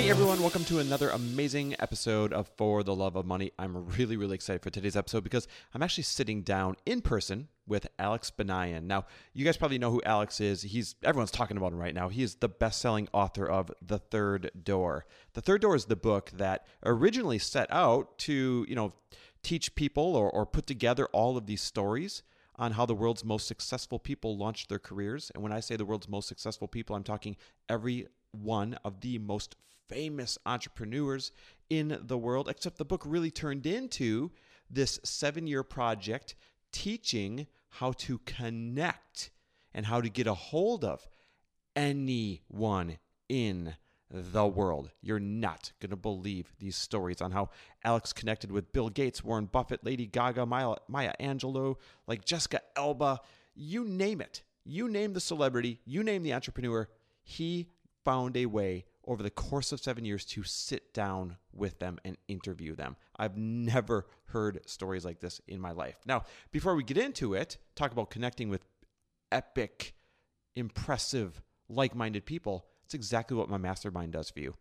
Hey everyone, welcome to another amazing episode of For the Love of Money. I'm really, really excited for today's episode because I'm actually sitting down in person with Alex Banayan. Now, you guys probably know who Alex is. He's everyone's talking about him right now. He is the best-selling author of The Third Door. The Third Door is the book that originally set out to, you know, teach people or, or put together all of these stories on how the world's most successful people launched their careers. And when I say the world's most successful people, I'm talking every one of the most famous entrepreneurs in the world, except the book really turned into this seven year project teaching how to connect and how to get a hold of anyone in the world. You're not going to believe these stories on how Alex connected with Bill Gates, Warren Buffett, Lady Gaga, Maya, Maya Angelou, like Jessica Alba, you name it. You name the celebrity, you name the entrepreneur. He found a way over the course of seven years to sit down with them and interview them. I've never heard stories like this in my life. Now, before we get into it, talk about connecting with epic, impressive, like minded people. It's exactly what my mastermind does for you.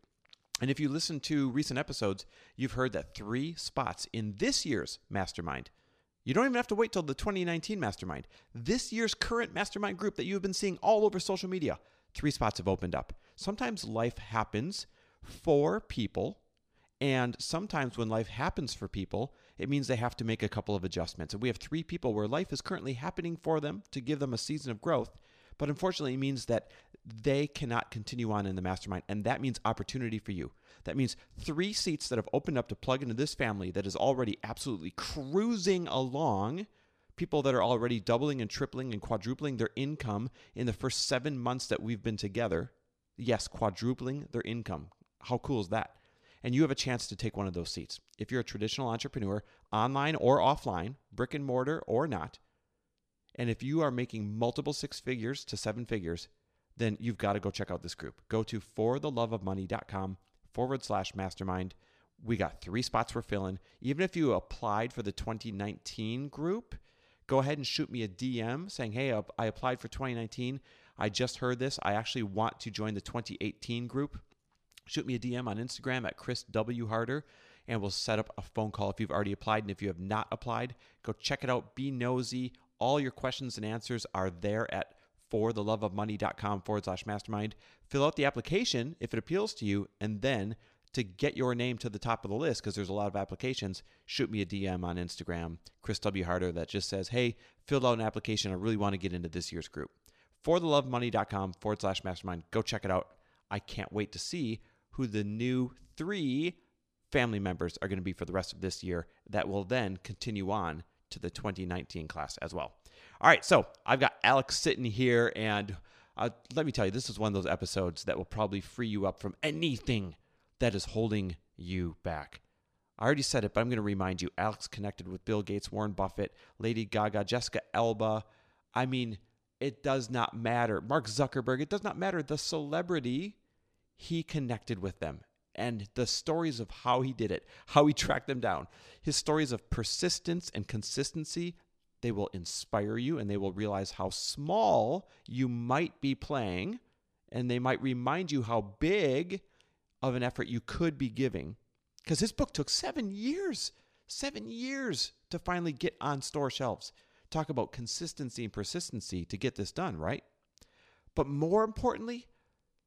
And if you listen to recent episodes, you've heard that three spots in this year's mastermind. You don't even have to wait till the 2019 mastermind. This year's current mastermind group that you've been seeing all over social media, three spots have opened up. Sometimes life happens for people, and sometimes when life happens for people, it means they have to make a couple of adjustments. And we have three people where life is currently happening for them to give them a season of growth. But unfortunately, it means that they cannot continue on in the mastermind. And that means opportunity for you. That means three seats that have opened up to plug into this family that is already absolutely cruising along. People that are already doubling and tripling and quadrupling their income in the first seven months that we've been together. Yes, quadrupling their income. How cool is that? And you have a chance to take one of those seats. If you're a traditional entrepreneur, online or offline, brick and mortar or not, and if you are making multiple six figures to seven figures, then you've got to go check out this group. Go to fortheloveofmoney.com forward slash mastermind. We got three spots we're filling. Even if you applied for the 2019 group, go ahead and shoot me a DM saying, hey, I applied for 2019. I just heard this. I actually want to join the 2018 group. Shoot me a DM on Instagram at Chris W. Harder and we'll set up a phone call if you've already applied. And if you have not applied, go check it out. Be nosy. All your questions and answers are there at fortheloveofmoney.com forward slash mastermind. Fill out the application if it appeals to you, and then to get your name to the top of the list, because there's a lot of applications, shoot me a DM on Instagram, Chris W. Harder, that just says, Hey, filled out an application. I really want to get into this year's group. Fortheloveofmoney.com forward slash mastermind. Go check it out. I can't wait to see who the new three family members are going to be for the rest of this year that will then continue on to the 2019 class as well. All right, so I've got Alex sitting here, and uh, let me tell you, this is one of those episodes that will probably free you up from anything that is holding you back. I already said it, but I'm going to remind you Alex connected with Bill Gates, Warren Buffett, Lady Gaga, Jessica Alba. I mean, it does not matter. Mark Zuckerberg, it does not matter. The celebrity, he connected with them. And the stories of how he did it, how he tracked them down, his stories of persistence and consistency, they will inspire you and they will realize how small you might be playing. And they might remind you how big of an effort you could be giving. Because his book took seven years, seven years to finally get on store shelves. Talk about consistency and persistency to get this done, right? But more importantly,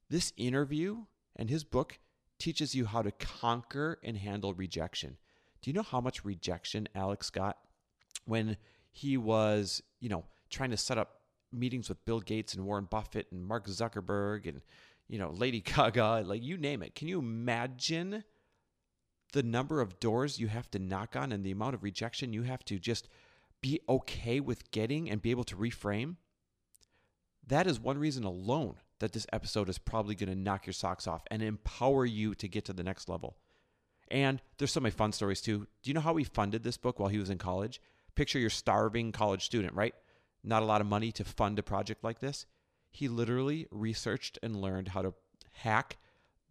this interview and his book teaches you how to conquer and handle rejection. Do you know how much rejection Alex got when he was, you know, trying to set up meetings with Bill Gates and Warren Buffett and Mark Zuckerberg and, you know, Lady Gaga, like you name it. Can you imagine the number of doors you have to knock on and the amount of rejection you have to just be okay with getting and be able to reframe, that is one reason alone that this episode is probably going to knock your socks off and empower you to get to the next level. And there's so many fun stories too. Do you know how he funded this book while he was in college? Picture your starving college student, right? Not a lot of money to fund a project like this. He literally researched and learned how to hack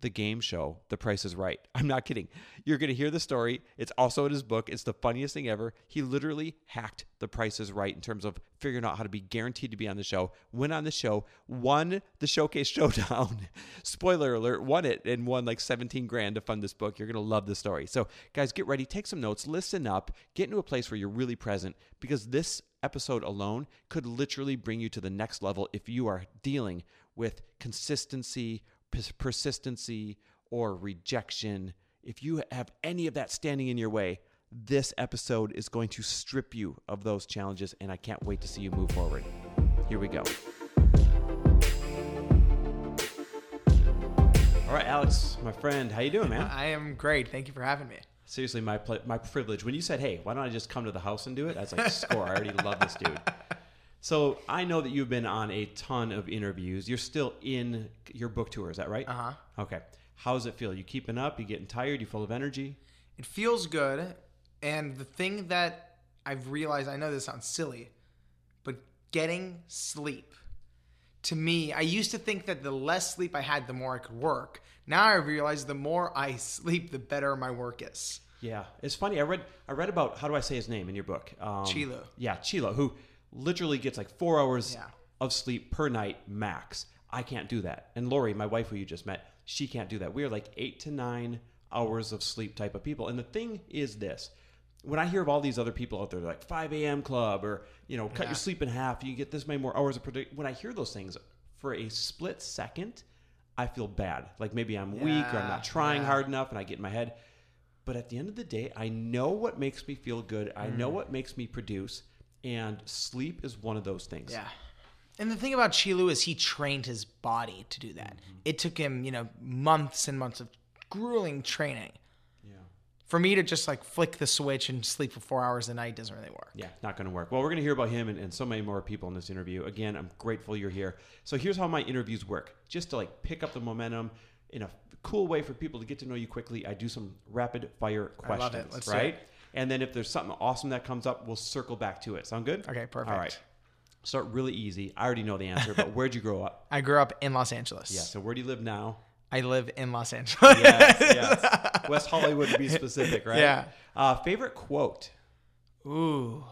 the game show The Price is Right. I'm not kidding. You're going to hear the story. It's also in his book. It's the funniest thing ever. He literally hacked The Price is Right in terms of figuring out how to be guaranteed to be on the show. Went on the show, won the Showcase Showdown. Spoiler alert, won it and won like 17 grand to fund this book. You're going to love the story. So, guys, get ready, take some notes, listen up, get into a place where you're really present because this episode alone could literally bring you to the next level if you are dealing with consistency, persistency, or rejection, if you have any of that standing in your way, this episode is going to strip you of those challenges, and I can't wait to see you move forward. Here we go. All right, Alex, my friend, how you doing, man? I am great. Thank you for having me. Seriously, my my privilege. When you said, "Hey, why don't I just come to the house and do it?" I was like, "Score! I already love this dude." So I know that you've been on a ton of interviews. You're still in your book tour, is that right? Uh huh. Okay. How does it feel? You keeping up? You getting tired? You full of energy? It feels good. And the thing that I've realized, I know this sounds silly, but getting sleep. To me, I used to think that the less sleep I had, the more I could work. Now I realize the more I sleep, the better my work is. Yeah, it's funny. I read I read about how do I say his name in your book? Um, Chilo. Yeah, Chilo, who literally gets like four hours yeah. of sleep per night max. I can't do that. And Lori, my wife who you just met, she can't do that. We are like eight to nine hours of sleep type of people. And the thing is this when I hear of all these other people out there, like 5 a.m. club or, you know, cut yeah. your sleep in half, you get this many more hours of product. When I hear those things for a split second, I feel bad. Like maybe I'm yeah, weak or I'm not trying yeah. hard enough and I get in my head. But at the end of the day, I know what makes me feel good. I mm. know what makes me produce and sleep is one of those things. Yeah. And the thing about Qi Lu is he trained his body to do that. Mm-hmm. It took him, you know, months and months of grueling training. Yeah. For me to just like flick the switch and sleep for four hours a night doesn't really work. Yeah, not going to work. Well, we're going to hear about him and, and so many more people in this interview. Again, I'm grateful you're here. So here's how my interviews work. Just to like pick up the momentum in a cool way for people to get to know you quickly, I do some rapid fire questions. right? And then if there's something awesome that comes up, we'll circle back to it. Sound good? Okay, perfect. All right. Start really easy. I already know the answer, but where'd you grow up? I grew up in Los Angeles. Yeah. So where do you live now? I live in Los Angeles. yes, yes. West Hollywood to be specific, right? Yeah. Uh, favorite quote? Ooh.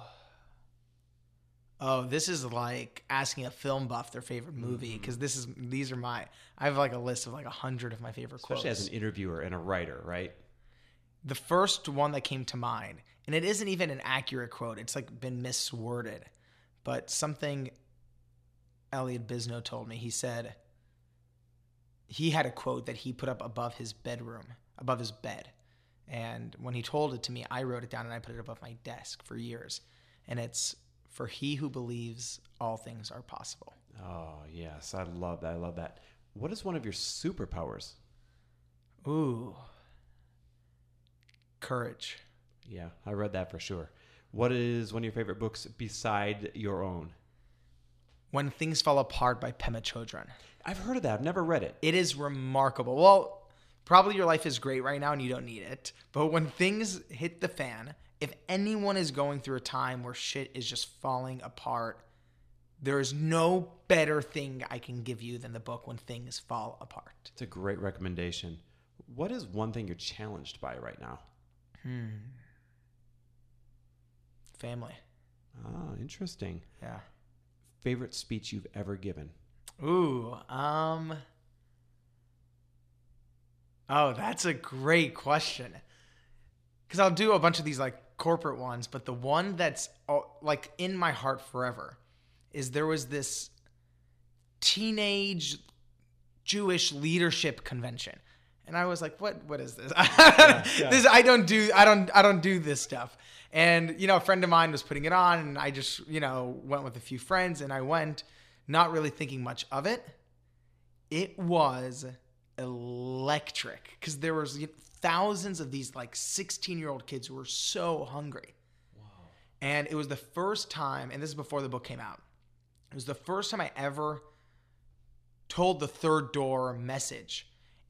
Oh, this is like asking a film buff their favorite movie because mm-hmm. this is these are my. I have like a list of like a hundred of my favorite Especially quotes. as an interviewer and a writer, right? The first one that came to mind, and it isn't even an accurate quote, it's like been misworded, but something Elliott Bisnow told me. He said he had a quote that he put up above his bedroom, above his bed. And when he told it to me, I wrote it down and I put it above my desk for years. And it's for he who believes all things are possible. Oh, yes. I love that. I love that. What is one of your superpowers? Ooh courage. Yeah, I read that for sure. What is one of your favorite books beside your own? When Things Fall Apart by Pema Chodron. I've heard of that. I've never read it. It is remarkable. Well, probably your life is great right now and you don't need it. But when things hit the fan, if anyone is going through a time where shit is just falling apart, there is no better thing I can give you than the book When Things Fall Apart. It's a great recommendation. What is one thing you're challenged by right now? Hmm. Family. Oh, interesting. Yeah. Favorite speech you've ever given? Ooh, um Oh, that's a great question. Cuz I'll do a bunch of these like corporate ones, but the one that's like in my heart forever is there was this teenage Jewish leadership convention and I was like, "What? What is this? yeah, yeah. This I don't do. I don't. I don't do this stuff." And you know, a friend of mine was putting it on, and I just you know went with a few friends, and I went, not really thinking much of it. It was electric because there was you know, thousands of these like 16 year old kids who were so hungry. Wow. And it was the first time, and this is before the book came out. It was the first time I ever told the third door message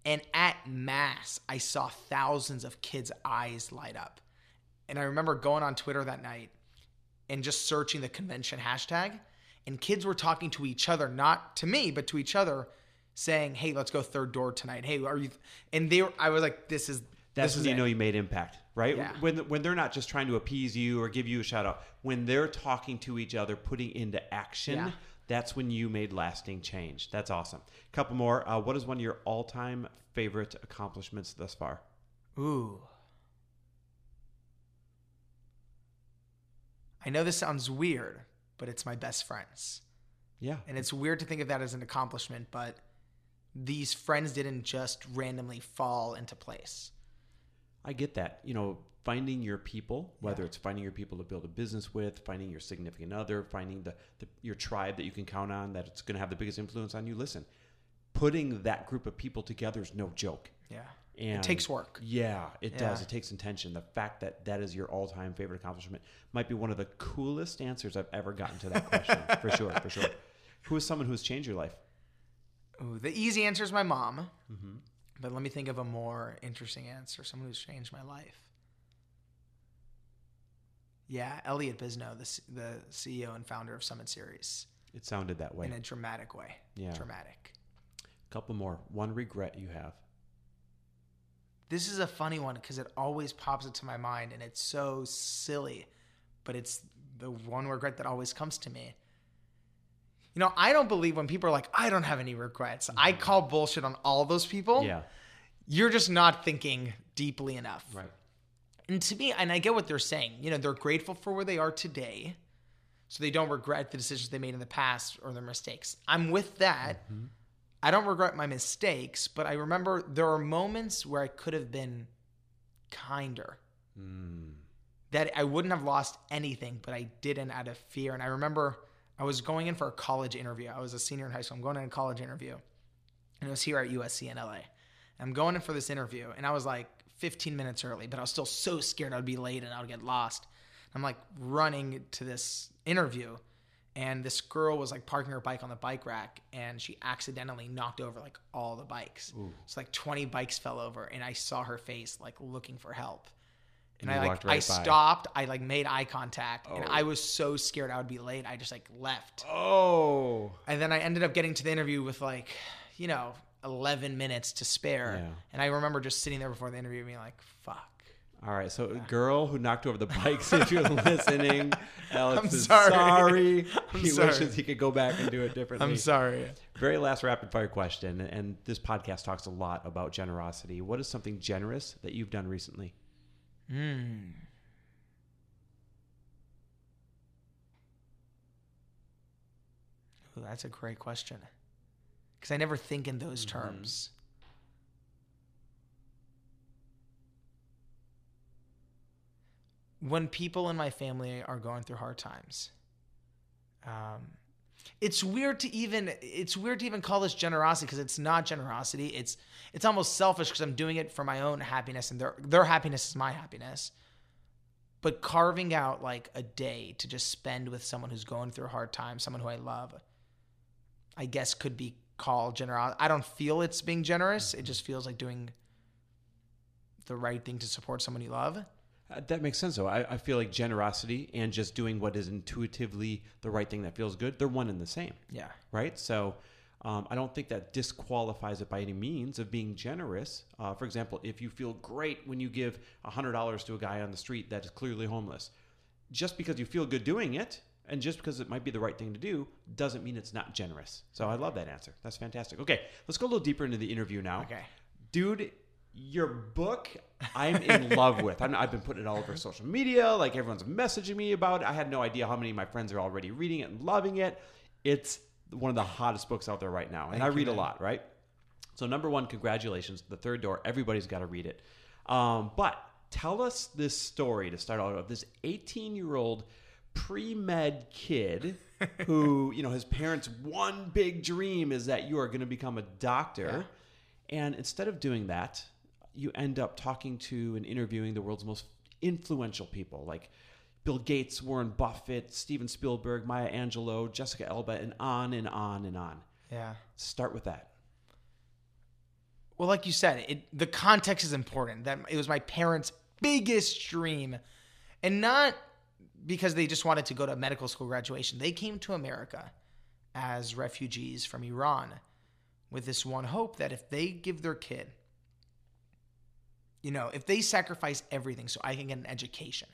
And at mass, I saw thousands of kids' eyes light up. And I remember going on Twitter that night and just searching the convention hashtag. And kids were talking to each other, not to me, but to each other, saying, "Hey, let's go third door tonight. Hey, are you?" And they, were, I was like, "This is That's this when is you it. know you made impact, right? Yeah. When when they're not just trying to appease you or give you a shout out, when they're talking to each other, putting into action, Yeah. That's when you made lasting change. That's awesome. A couple more. Uh, what is one of your all-time favorite accomplishments thus far? Ooh. I know this sounds weird, but it's my best friends. Yeah. And it's weird to think of that as an accomplishment, but these friends didn't just randomly fall into place. I get that. You know, finding your people, whether it's finding your people to build a business with, finding your significant other, finding the, the your tribe that you can count on that it's going to have the biggest influence on you. Listen, putting that group of people together is no joke. Yeah. And it takes work. Yeah, it does. It takes intention. The fact that that is your all-time favorite accomplishment might be one of the coolest answers I've ever gotten to that question. for sure, for sure. Who is someone who has changed your life? Ooh, the easy answer is my mom. Mm-hmm. But let me think of a more interesting answer. Someone who's changed my life. Yeah, Elliott Bisnow, the, the CEO and founder of Summit Series, It sounded that way. in a dramatic way. Yeah. Dramatic. couple more. One regret you have. This is a funny one because it always pops into my mind and it's so silly, but it's the one regret that always comes to me. You know, I don't believe when people are like, I don't have any regrets. I mm-hmm. call bullshit on all those people. Yeah. You're just not thinking deeply enough. Right. And to me, and I get what they're saying, you know, they're grateful for where they are today. So they don't regret the decisions they made in the past or their mistakes. I'm with that. I don't regret my mistakes, but I remember there are moments where I could have been kinder. Mm. That I wouldn't have lost anything, but I didn't out of fear. And I remember I was going in for a college interview. I was a senior in high school. I'm going in a college interview. And it was here at USC in LA. I'm going in for this interview, and I was like 15 minutes early, but I was still so scared I'd be late and I would get lost. I'm like running to this interview, and this girl was like parking her bike on the bike rack, and she accidentally knocked over like all the bikes. So like 20 bikes fell over, and I saw her face like looking for help. And, And I like walked I by. stopped, I like made eye contact, and Oh. I was so scared I would be late. I just like left. Oh. And then I ended up getting to the interview with like, you know, 11 minutes to spare. Yeah. And I remember just sitting there before the interview being like, fuck. All right. So, a girl who knocked over the bike if you're listening, Alex I'm is sorry. sorry. I'm he sorry. wishes he could go back and do it differently. I'm sorry. Very last rapid fire question, and this podcast talks a lot about generosity. What is something generous that you've done recently? Mm. Ooh, that's a great question. Because I never think in those Mm-hmm. terms. When people in my family are going through hard times, um, it's weird to even it's weird to even call this generosity because it's not generosity. It's it's almost selfish because I'm doing it for my own happiness and their their happiness is my happiness. But carving out like a day to just spend with someone who's going through a hard time, someone who I love, I guess could be called generosity. I don't feel it's being generous. It just feels like doing the right thing to support someone you love. Uh, that makes sense, though. I, I feel like generosity and just doing what is intuitively the right thing that feels good, they're one and the same, Yeah. right? So um, I don't think that disqualifies it by any means of being generous. Uh, for example, if you feel great when you give $100 to a guy on the street that is clearly homeless, just because you feel good doing it and just because it might be the right thing to do doesn't mean it's not generous. So I love that answer. That's fantastic. Okay, let's go a little deeper into the interview now. Okay. dude your book i'm in love with I'm, i've been putting it all over social media like everyone's messaging me about it i had no idea how many of my friends are already reading it and loving it it's one of the hottest books out there right now and Thank i you, read a lot right so number one congratulations the third door everybody's got to read it um, but tell us this story to start out of this 18 year old pre-med kid who you know his parents one big dream is that you are going to become a doctor and instead of doing that, you end up talking to and interviewing the world's most influential people like Bill Gates, Warren Buffett, Steven Spielberg, Maya Angelou, Jessica Alba, and on and on and on. Yeah. Start with that. Well, like you said, it the context is important. That it was my parents' biggest dream, and not because they just wanted to go to medical school graduation. They came to America as refugees from Iran with this one hope that if they give their kid, you know, if they sacrifice everything so I can get an education,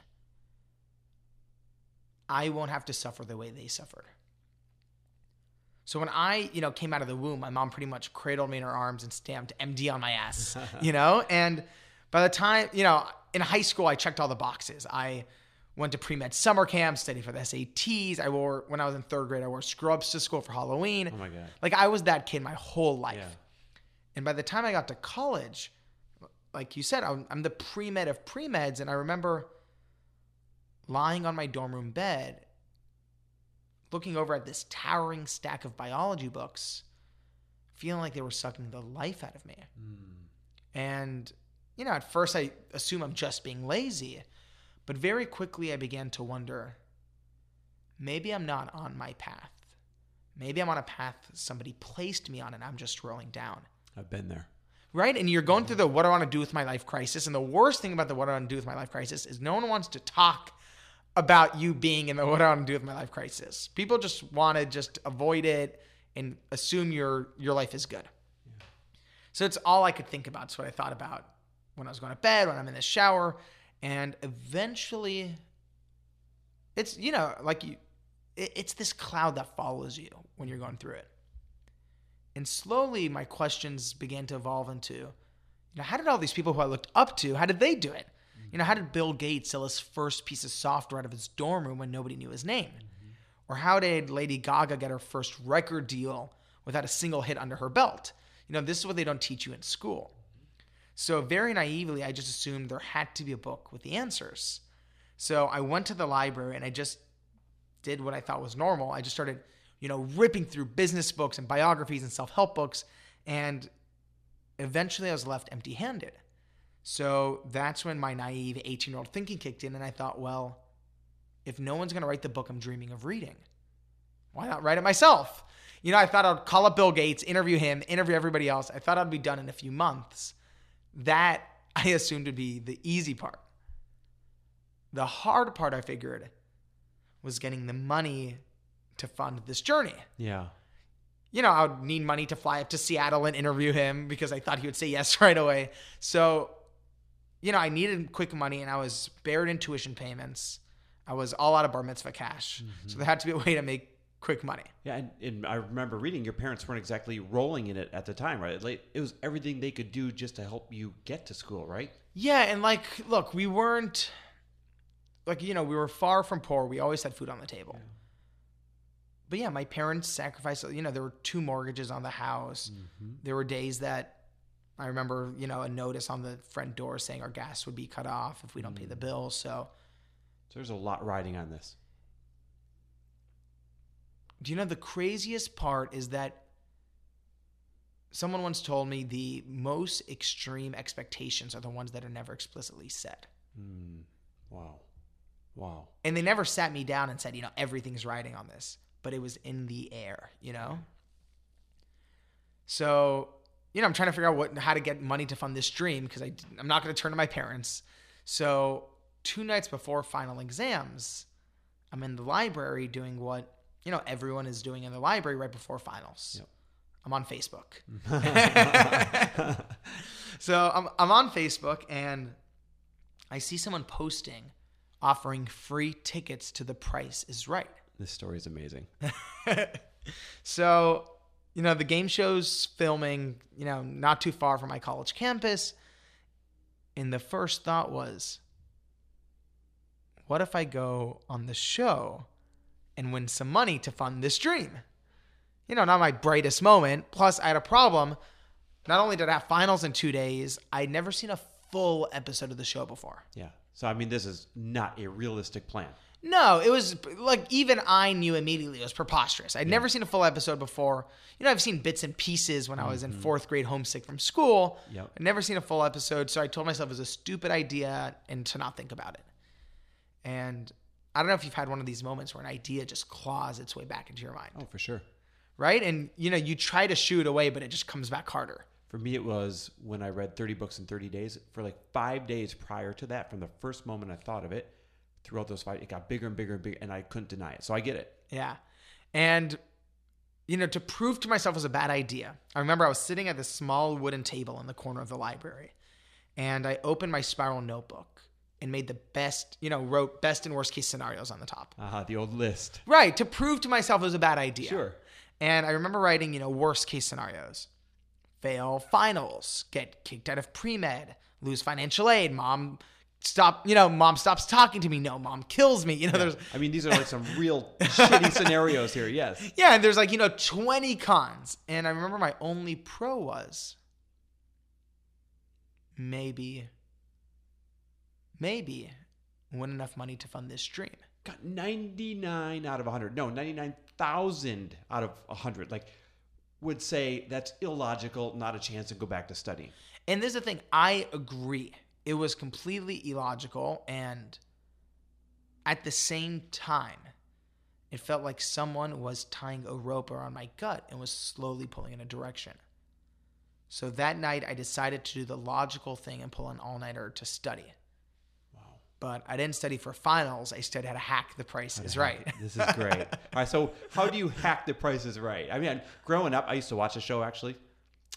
I won't have to suffer the way they suffered. So when I, you know, came out of the womb, my mom pretty much cradled me in her arms and stamped MD on my ass, you know? And by the time, you know, in high school, I checked all the boxes. I went to pre-med summer camp, studied for the SATs. I wore, when I was in third grade, I wore scrubs to school for Halloween. Oh my God. Like I was that kid my whole life. Yeah. And by the time I got to college, like you said, I'm, I'm the pre-med of pre-meds. And I remember lying on my dorm room bed looking over at this towering stack of biology books, feeling like they were sucking the life out of me. Hmm. And, you know, at first I assume I'm just being lazy, but very quickly I began to wonder maybe I'm not on my path. Maybe I'm on a path somebody placed me on and I'm just rolling down. I've been there. Right? And you're going through the what do I want to do with my life crisis. And the worst thing about the what do I want to do with my life crisis is no one wants to talk about you being in the what do I want to do with my life crisis. People just want to just avoid it and assume your your life is good. So it's all I could think about. It's what I thought about when I was going to bed, when I'm in the shower, and eventually, it's you know like you, it, it's this cloud that follows you when you're going through it. And slowly, my questions began to evolve into, you know, how did all these people who I looked up to, how did they do it? Mm-hmm. You know, how did Bill Gates sell his first piece of software out of his dorm room when nobody knew his name? Mm-hmm. Or how did Lady Gaga get her first record deal without a single hit under her belt? You know, this is what they don't teach you in school. So, very naively, I just assumed there had to be a book with the answers. So, I went to the library and I just did what I thought was normal. I just started, you know, ripping through business books and biographies and self help books. And eventually, I was left empty handed. So that's when my naive 18 year old thinking kicked in, and I thought, well, if no one's going to write the book I'm dreaming of reading, why not write it myself? You know, I thought I'd call up Bill Gates, interview him, interview everybody else. I thought I'd be done in a few months. That I assumed would be the easy part. The hard part, I figured, was getting the money to fund this journey Yeah. you know, I would need money to fly up to Seattle and interview him because I thought he would say yes right away. So, you know, I needed quick money and I was buried in tuition payments. I was all out of bar mitzvah cash. Mm-hmm. So there had to be a way to make quick money. Yeah, and, and I remember reading your parents weren't exactly rolling in it at the time, right? Like it was everything they could do just to help you get to school, right? Yeah, and like, look, we weren't like you know we were far from poor. We always had food on the table. But yeah, my parents sacrificed. You know, there were two mortgages on the house. Mm-hmm. There were days that I remember, you know, a notice on the front door saying our gas would be cut off if we don't pay the mm. bill. So, So there's a lot riding on this. Do you know the craziest part is that someone once told me the most extreme expectations are the ones that are never explicitly set. Hmm. Wow. Wow. and they never sat me down and said, you know, everything's riding on this, but it was in the air, you know? So, you know, I'm trying to figure out what how to get money to fund this dream because I I'm not going to turn to my parents. So, two nights before final exams, I'm in the library doing what, you know, everyone is doing in the library right before finals. Yep. I'm on Facebook. so, I'm I'm on Facebook and I see someone posting offering free tickets to The Price is Right. This story is amazing. So, you know, the game show's filming, you know, not too far from my college campus. And the first thought was, what if I go on the show and win some money to fund this dream? You know, not my brightest moment. Plus, I had a problem. Not only did I have finals in two days, I'd never seen a full episode of the show before. Yeah. So I mean, this is not a realistic plan. No, it was like even I knew immediately it was preposterous. I'd never seen a full episode before. You know, I've seen bits and pieces when I was in mm-hmm. fourth grade homesick from school. Yep. I'd never seen a full episode, so I told myself it was a stupid idea and to not think about it. And I don't know if you've had one of these moments where an idea just claws its way back into your mind, Oh, for sure. right? And you know, you try to shoo it away, but it just comes back harder. For me, it was when I read 30 books in 30 days. For like five days prior to that, from the first moment I thought of it, throughout those five, it got bigger and bigger and bigger, and I couldn't deny it. So I get it. Yeah. And, you know, to prove to myself it was a bad idea, I remember I was sitting at this small wooden table in the corner of the library, and I opened my spiral notebook and made the best, you know, wrote best and worst case scenarios on the top. Uh, huh, the old list. Right. To prove to myself it was a bad idea. Sure. And I remember writing, you know, worst case scenarios fail finals, get kicked out of pre med, lose financial aid, mom stop, you know, mom stops talking to me. No, mom kills me. You know, there's, I mean, these are like some real shitty scenarios here. Yes. yeah, and there's like, you know, 20 cons. And I remember my only pro was maybe, maybe win enough money to fund this dream. Got 99 out of 100. No, 99,000 out of 100. Like, would say that's illogical, not a chance to go back to studying. And this is the thing, I agree. It was completely illogical. And at the same time, it felt like someone was tying a rope around my gut and was slowly pulling in a direction. So that night, I decided to do the logical thing and pull an all nighter to study. But I didn't study for finals. I studied how to hack the price is right. This is great. All right, so how do you hack the price is right? I mean, growing up, I used to watch the show actually.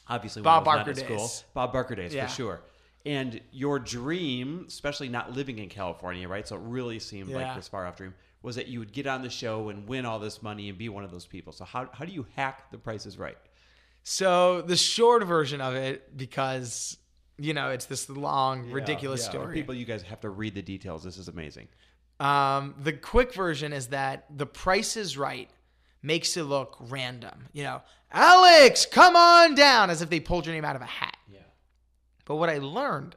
Obviously, Bob I was Barker at school. days. Bob Barker days Yeah. for sure. And your dream, especially not living in California, right? So it really seemed like this far off dream was that you would get on the show and win all this money and be one of those people. So how how do you hack the price is right? So the short version of it, because you know it's this long, ridiculous Yeah, story. People, you guys have to read the details. This is amazing. Um, the quick version is that the price is right makes it look random. You know, Alex, come on down, as if they pulled your name out of a hat. Yeah. But what I learned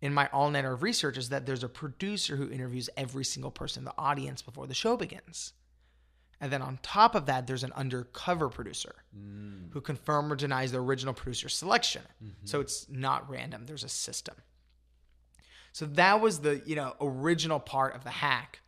in my all nighter of research is that there's a producer who interviews every single person in the audience before the show begins. And then on top of that, there's an undercover producer mm. who confirm or denies the original producer selection. Mm-hmm. So it's not random. There's a system. So that was the you know original part of the hack.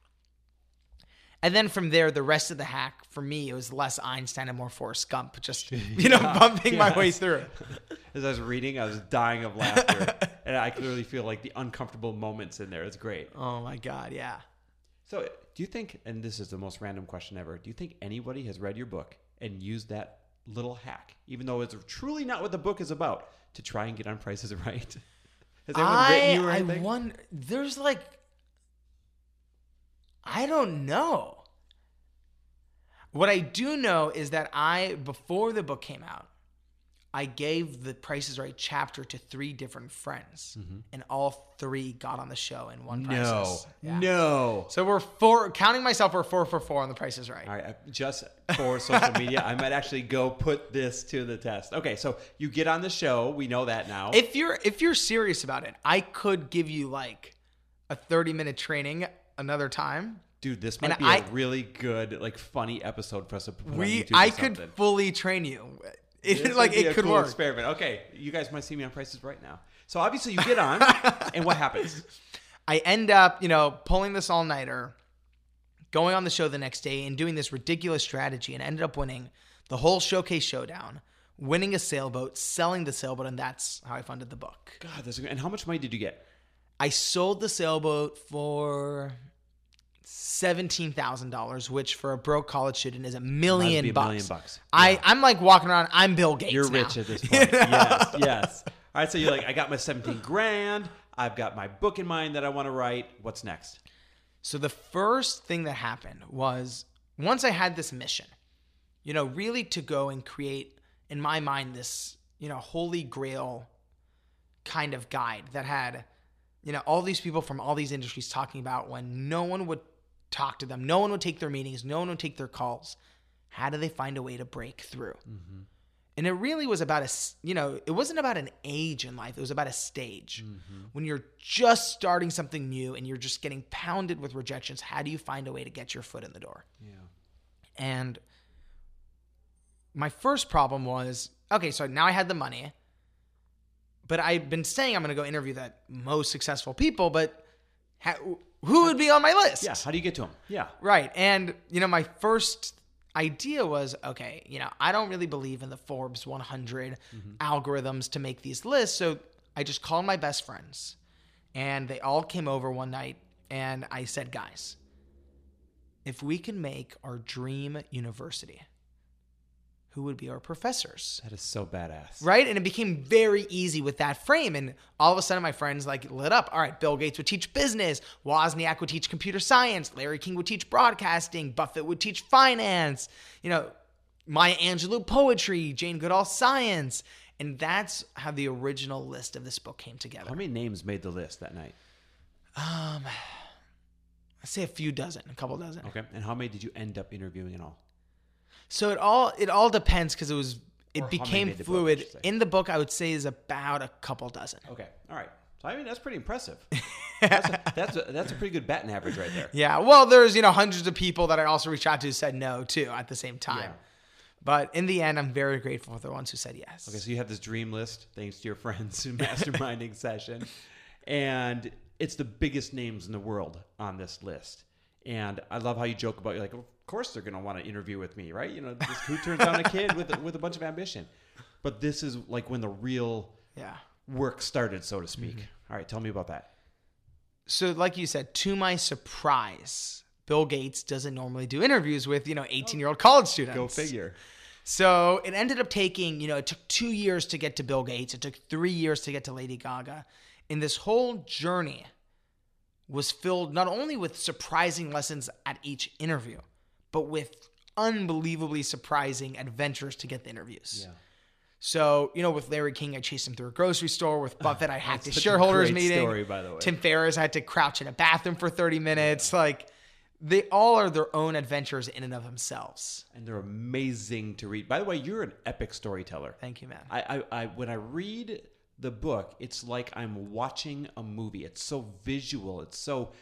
And then from there, the rest of the hack for me it was less Einstein and more Forrest Gump, just you know bumping my way through. As I was reading, I was dying of laughter, and I clearly feel like the uncomfortable moments in there. It's great. Oh my god, yeah. So, do you think, and this is the most random question ever, do you think anybody has read your book and used that little hack, even though it's truly not what the book is about, to try and get on price is right? Has anyone I written you or I anything? wonder. There's like, I don't know. What I do know is that I before the book came out, I gave the Price is Right chapter to three different friends, and all three got on the show in one. Mm-hmm. no. Yeah. no. So we're four. Counting myself, we're four for four on the Price is Right. All right, uh, just for social media, I might actually go put this to the test. Okay, so you get on the show. We know that now. If you're if you're serious about it, I could give you like a 30 minute training another time. Dude, this might And be I- a really good, like, funny episode for us to put on We YouTube I or could fully train you. It like it a could cool work. Experiment. Okay, you guys might see me on Price is right now. So obviously you get on, and what happens? I end up, you know, pulling this all nighter, going on the show the next day and doing this ridiculous strategy and ended up winning the whole showcase showdown, winning a sailboat, selling the sailboat, and that's how I funded the book. God, that's and how much money did you get? I sold the sailboat for seventeen thousand dollars, which for a broke college student is a million be a bucks. million bucks. I I'm like walking around. I'm Bill Gates. You're now. rich at this point. Yes, yes. All right, so you're like, I got my 17 grand. I've got my book in mind that I want to write. What's next? So the first thing that happened was once I had this mission, you know, really to go and create in my mind this, you know, holy grail kind of guide that had, you know, all these people from all these industries talking about when no one would talk to them, no one would take their meetings, no one would take their calls. How do they find a way to break through? Mm-hmm. And it really was about a, you know, it wasn't about an age in life. It was about a stage. Mm-hmm. When you're just starting something new and you're just getting pounded with rejections, how do you find a way to get your foot in the door? Yeah. And my first problem was okay, so now I had the money, but I've been saying I'm going to go interview the most successful people, but ha- who would be on my list? Yeah. How do you get to them? Yeah. Right. And, you know, my first idea was okay, you know, I don't really believe in the Forbes 100 mm-hmm. algorithms to make these lists. So I just called my best friends and they all came over one night and I said, guys, if we can make our dream university, who would be our professors? That is so badass. Right? And it became very easy with that frame. And all of a sudden, my friends like lit up. All right, Bill Gates would teach business. Wozniak would teach computer science. Larry King would teach broadcasting. Buffett would teach finance. You know, Maya Angelou poetry. Jane Goodall science. And that's how the original list of this book came together. How many names made the list that night? Um, I'd say a few dozen, a couple dozen. Okay. And how many did you end up interviewing in all? So it all it all depends because it was it many became the book, fluid. In the book, I would say is about a couple dozen. Okay. All right. So I mean, that's pretty impressive. that's, a, that's, a, that's a pretty good batting average right there. Yeah. Well, there's you know hundreds of people that I also reached out to who said no too at the same time. Yeah. But in the end, I'm very grateful for the ones who said yes. Okay, so you have this dream list thanks to your friends in masterminding session, and it's the biggest names in the world on this list. And I love how you joke about you're like, course they're going to want to interview with me, right? You know, just who turns down a kid with with a bunch of ambition? But this is like when the real Yeah. work started, so to speak. Mm-hmm. All right, tell me about that. So, like you said, to my surprise, Bill Gates doesn't normally do interviews with you know 18 year old college students. Go figure. So it ended up taking, you know, it took two years to get to Bill Gates. It took three years to get to Lady Gaga. And this whole journey was filled not only with surprising lessons at each interview, but with unbelievably surprising adventures to get the interviews. Yeah. So, you know, with Larry King, I chased him through a grocery store. With Buffett, I hacked Such a shareholders meeting. story, by the way. Tim Ferriss, I had to crouch in a bathroom for 30 minutes. Like, they all are their own adventures in and of themselves. And they're amazing to read. By the way, you're an epic storyteller. Thank you, man. I, I, I when I read the book, it's like I'm watching a movie. It's so visual. It's so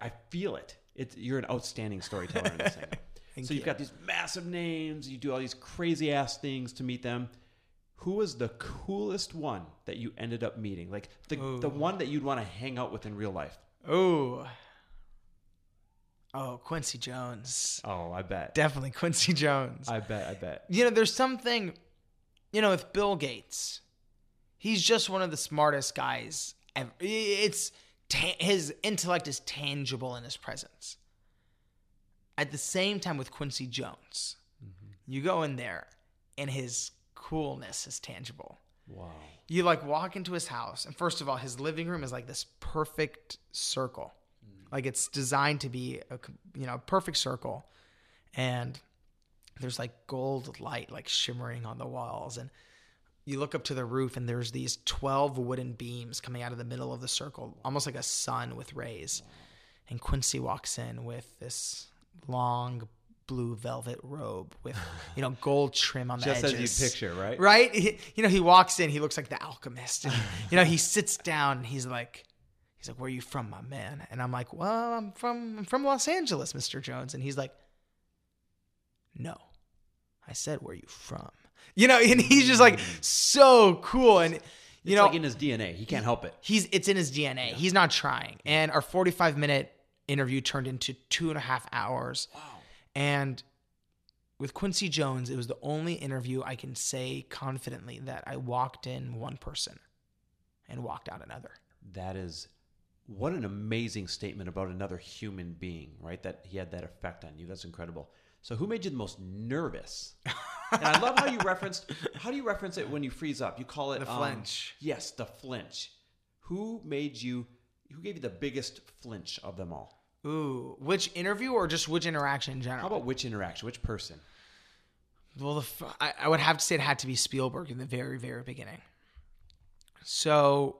I feel it. It's you're an outstanding storyteller in this thing. So you've you. got these massive names. You do all these crazy ass things to meet them. Who was the coolest one that you ended up meeting? Like the the one that you'd want to hang out with in real life? Oh. Oh, Quincy Jones. Oh, I bet. Definitely Quincy Jones. I bet. I bet. you know, there's something, you know, with Bill Gates, he's just one of the smartest guys ever. It's ta- his intellect is tangible in his presence. At the same time, with Quincy Jones, mm-hmm. you go in there and his coolness is tangible. Wow. You like walk into his house, and first of all, his living room is like this perfect circle. Mm. Like it's designed to be a you know perfect circle, and there's like gold light like shimmering on the walls, and you look up to the roof, and there's these twelve wooden beams coming out of the middle of the circle, almost like a sun with rays. And Quincy walks in with this long blue velvet robe with you know gold trim on the Just as you picture, right? right? He, you know, he walks in, he looks like the alchemist. And, you know, he sits down and he's like, he's like, where are you from, my man? And I'm like, well, I'm from, I'm from Los Angeles, Mr. Jones. And he's like, no, I said, where are you from? You know, and he's just like mm. so cool. And, you It's know, like in his DNA. He can't help it. he's, it's in his DNA. He's not trying. And our 45 minute interview turned into two and a half hours. Wow. And with Quincy Jones, it was the only interview I can say confidently that I walked in one person and walked out another. That is what an amazing statement about another human being, right? That he had that effect on you. That's incredible. So who made you the most nervous? and I love how you referenced how do you reference it when you freeze up? You call it The um, flinch. yes, the flinch. Who made you who gave you the biggest flinch of them all? Ooh, which interview or just which interaction in general? How about which interaction, which person? Well, the, I, I would have to say it had to be Spielberg in the very, very beginning. So,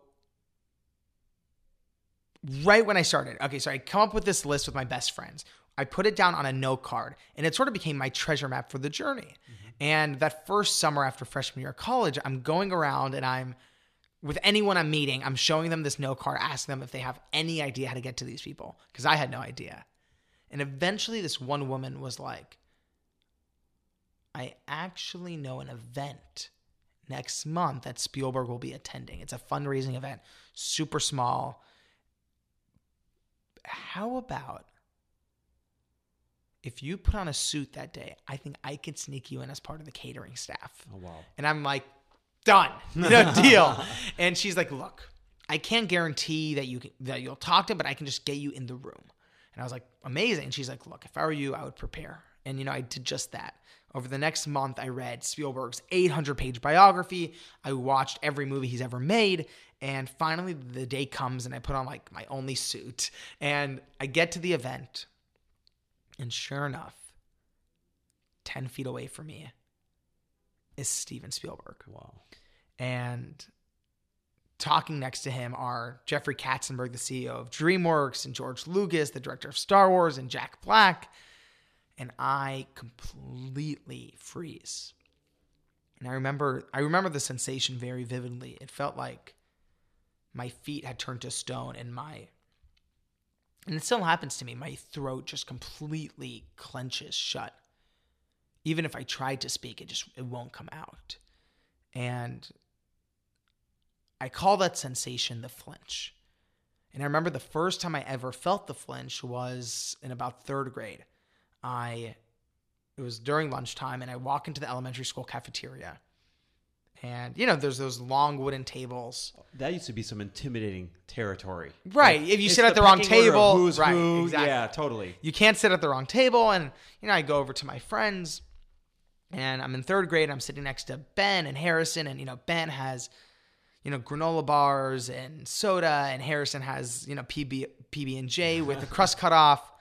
right when I started, okay, so I come up with this list with my best friends. I put it down on a note card, and it sort of became my treasure map for the journey. Mm-hmm. And that first summer after freshman year of college, I'm going around and I'm with anyone I'm meeting, I'm showing them this note card, asking them if they have any idea how to get to these people because I had no idea. And eventually, this one woman was like, I actually know an event next month that Spielberg will be attending. It's a fundraising event, super small. How about if you put on a suit that day, I think I could sneak you in as part of the catering staff. Oh wow. And I'm like, done, No deal. and she's like, look, I can't guarantee that you can, that you'll talk to, but I can just get you in the room. And I was like, amazing. And she's like, look, if I were you, I would prepare. And you know, I did just that. Over the next month, I read Spielberg's 800 page biography. I watched every movie he's ever made. And finally, the day comes and I put on like my only suit. And I get to the event. And sure enough, 10 feet away from me is Steven Spielberg. Wow. And talking next to him are Jeffrey Katzenberg, the CEO of DreamWorks, and George Lucas, the director of Star Wars, and Jack Black. And I completely freeze. And I remember I remember the sensation very vividly. It felt like my feet had turned to stone and my and it still happens to me. My throat just completely clenches shut. Even if I tried to speak, it just it won't come out. And I call that sensation the flinch. And I remember the first time I ever felt the flinch was in about third grade. I it was during lunchtime and I walk into the elementary school cafeteria. And you know, there's those long wooden tables. That used to be some intimidating territory. Right. If you sit at the wrong pecking order of table, who's right, who. exactly. Yeah, totally. You can't sit at the wrong table. And, you know, I go over to my friends and I'm in third grade. I'm sitting next to Ben and Harrison. And, you know, Ben has, you know, granola bars and soda. And Harrison has, you know, PB, PB&J with the crust cut off.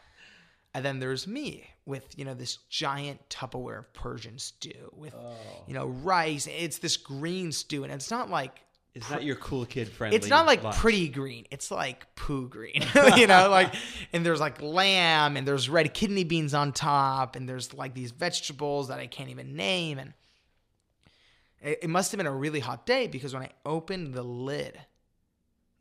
And then there's me with, you know, this giant Tupperware of Persian stew with, oh. you know, rice. It's this green stew. And it's not like It's not your cool kid friendly. it's not like lunch. pretty green. It's like poo green, you know, like, and there's like lamb and there's red kidney beans on top and there's like these vegetables that I can't even name. And it, it must have been a really hot day because when I opened the lid,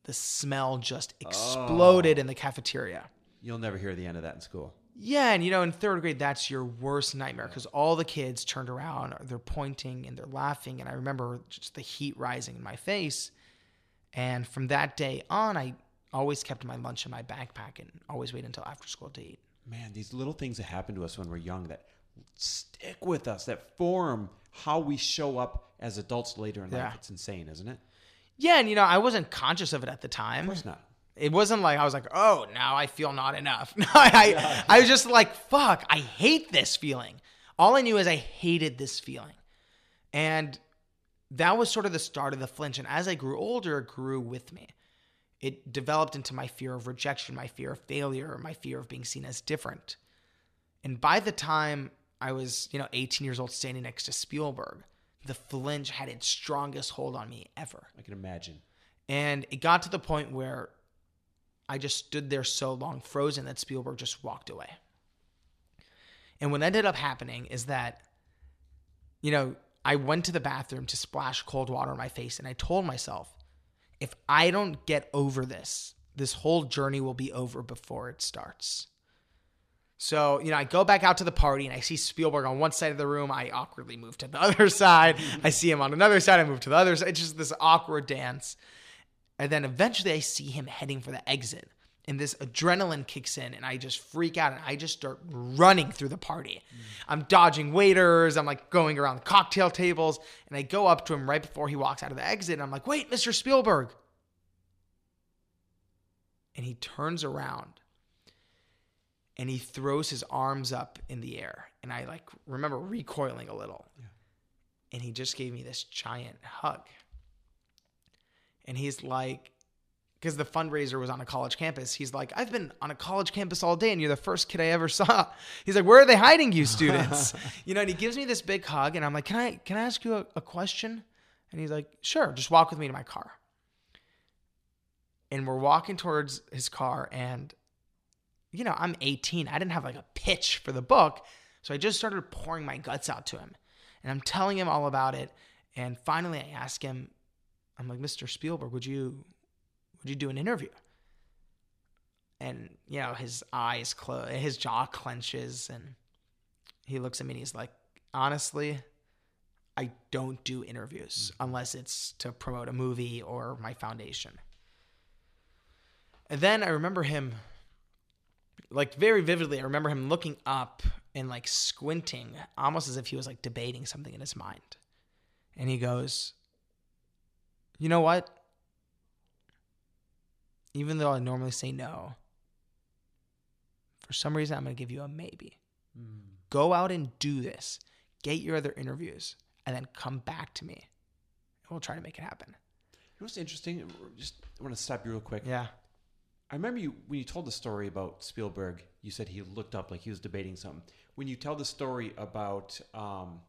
the smell just oh. exploded in the cafeteria. You'll never hear the end of that in school. Yeah, and you know, in third grade, that's your worst nightmare because all the kids turned around, they're pointing and they're laughing, and I remember just the heat rising in my face. And from that day on, I always kept my lunch in my backpack and always wait until after school to eat. Man, these little things that happen to us when we're young that stick with us, that form how we show up as adults later in Yeah. life. It's insane, isn't it? Yeah, and you know, I wasn't conscious of it at the time. Of course not. It wasn't like I was like, oh, now I feel not enough. No, I, I was just like, fuck, I hate this feeling. All I knew is I hated this feeling. And that was sort of the start of the flinch. And as I grew older, it grew with me. It developed into my fear of rejection, my fear of failure, my fear of being seen as different. And by the time I was, you know, 18 years old standing next to Spielberg, the flinch had its strongest hold on me ever. I can imagine. And it got to the point where I just stood there so long, frozen, that Spielberg just walked away. And what ended up happening is that, you know, I went to the bathroom to splash cold water on my face, and I told myself, if I don't get over this, this whole journey will be over before it starts. So, you know, I go back out to the party and I see Spielberg on one side of the room. I awkwardly move to the other side. I see him on another side. I move to the other side. It's just this awkward dance. And then eventually I see him heading for the exit. And this adrenaline kicks in, and I just freak out and I just start running through the party. Mm. I'm dodging waiters. I'm like going around the cocktail tables. And I go up to him right before he walks out of the exit. And I'm like, wait, Mr. Spielberg. And he turns around and he throws his arms up in the air. And I like remember recoiling a little. And he just gave me this giant hug. And he's like, because the fundraiser was on a college campus, he's like, I've been on a college campus all day and you're the first kid I ever saw. He's like, Where are they hiding you students? you know, and he gives me this big hug and I'm like, Can I can I ask you a, a question? And he's like, Sure, just walk with me to my car. And we're walking towards his car and you know, I'm 18. I didn't have like a pitch for the book. So I just started pouring my guts out to him. And I'm telling him all about it. And finally I ask him, I'm like, Mr. Spielberg, would you would you do an interview? And you know, his eyes close, his jaw clenches, and he looks at me and he's like, honestly, I don't do interviews mm. unless it's to promote a movie or my foundation. And then I remember him like very vividly, I remember him looking up and like squinting, almost as if he was like debating something in his mind. And he goes, You know what? Even though I normally say no, for some reason, I'm going to give you a maybe. Go out and do this, get your other interviews, and then come back to me. And we'll try to make it happen. You know what's interesting? Just I want to stop you real quick. Yeah. I remember you when you told the story about Spielberg. You said he looked up like he was debating something. When you tell the story about um,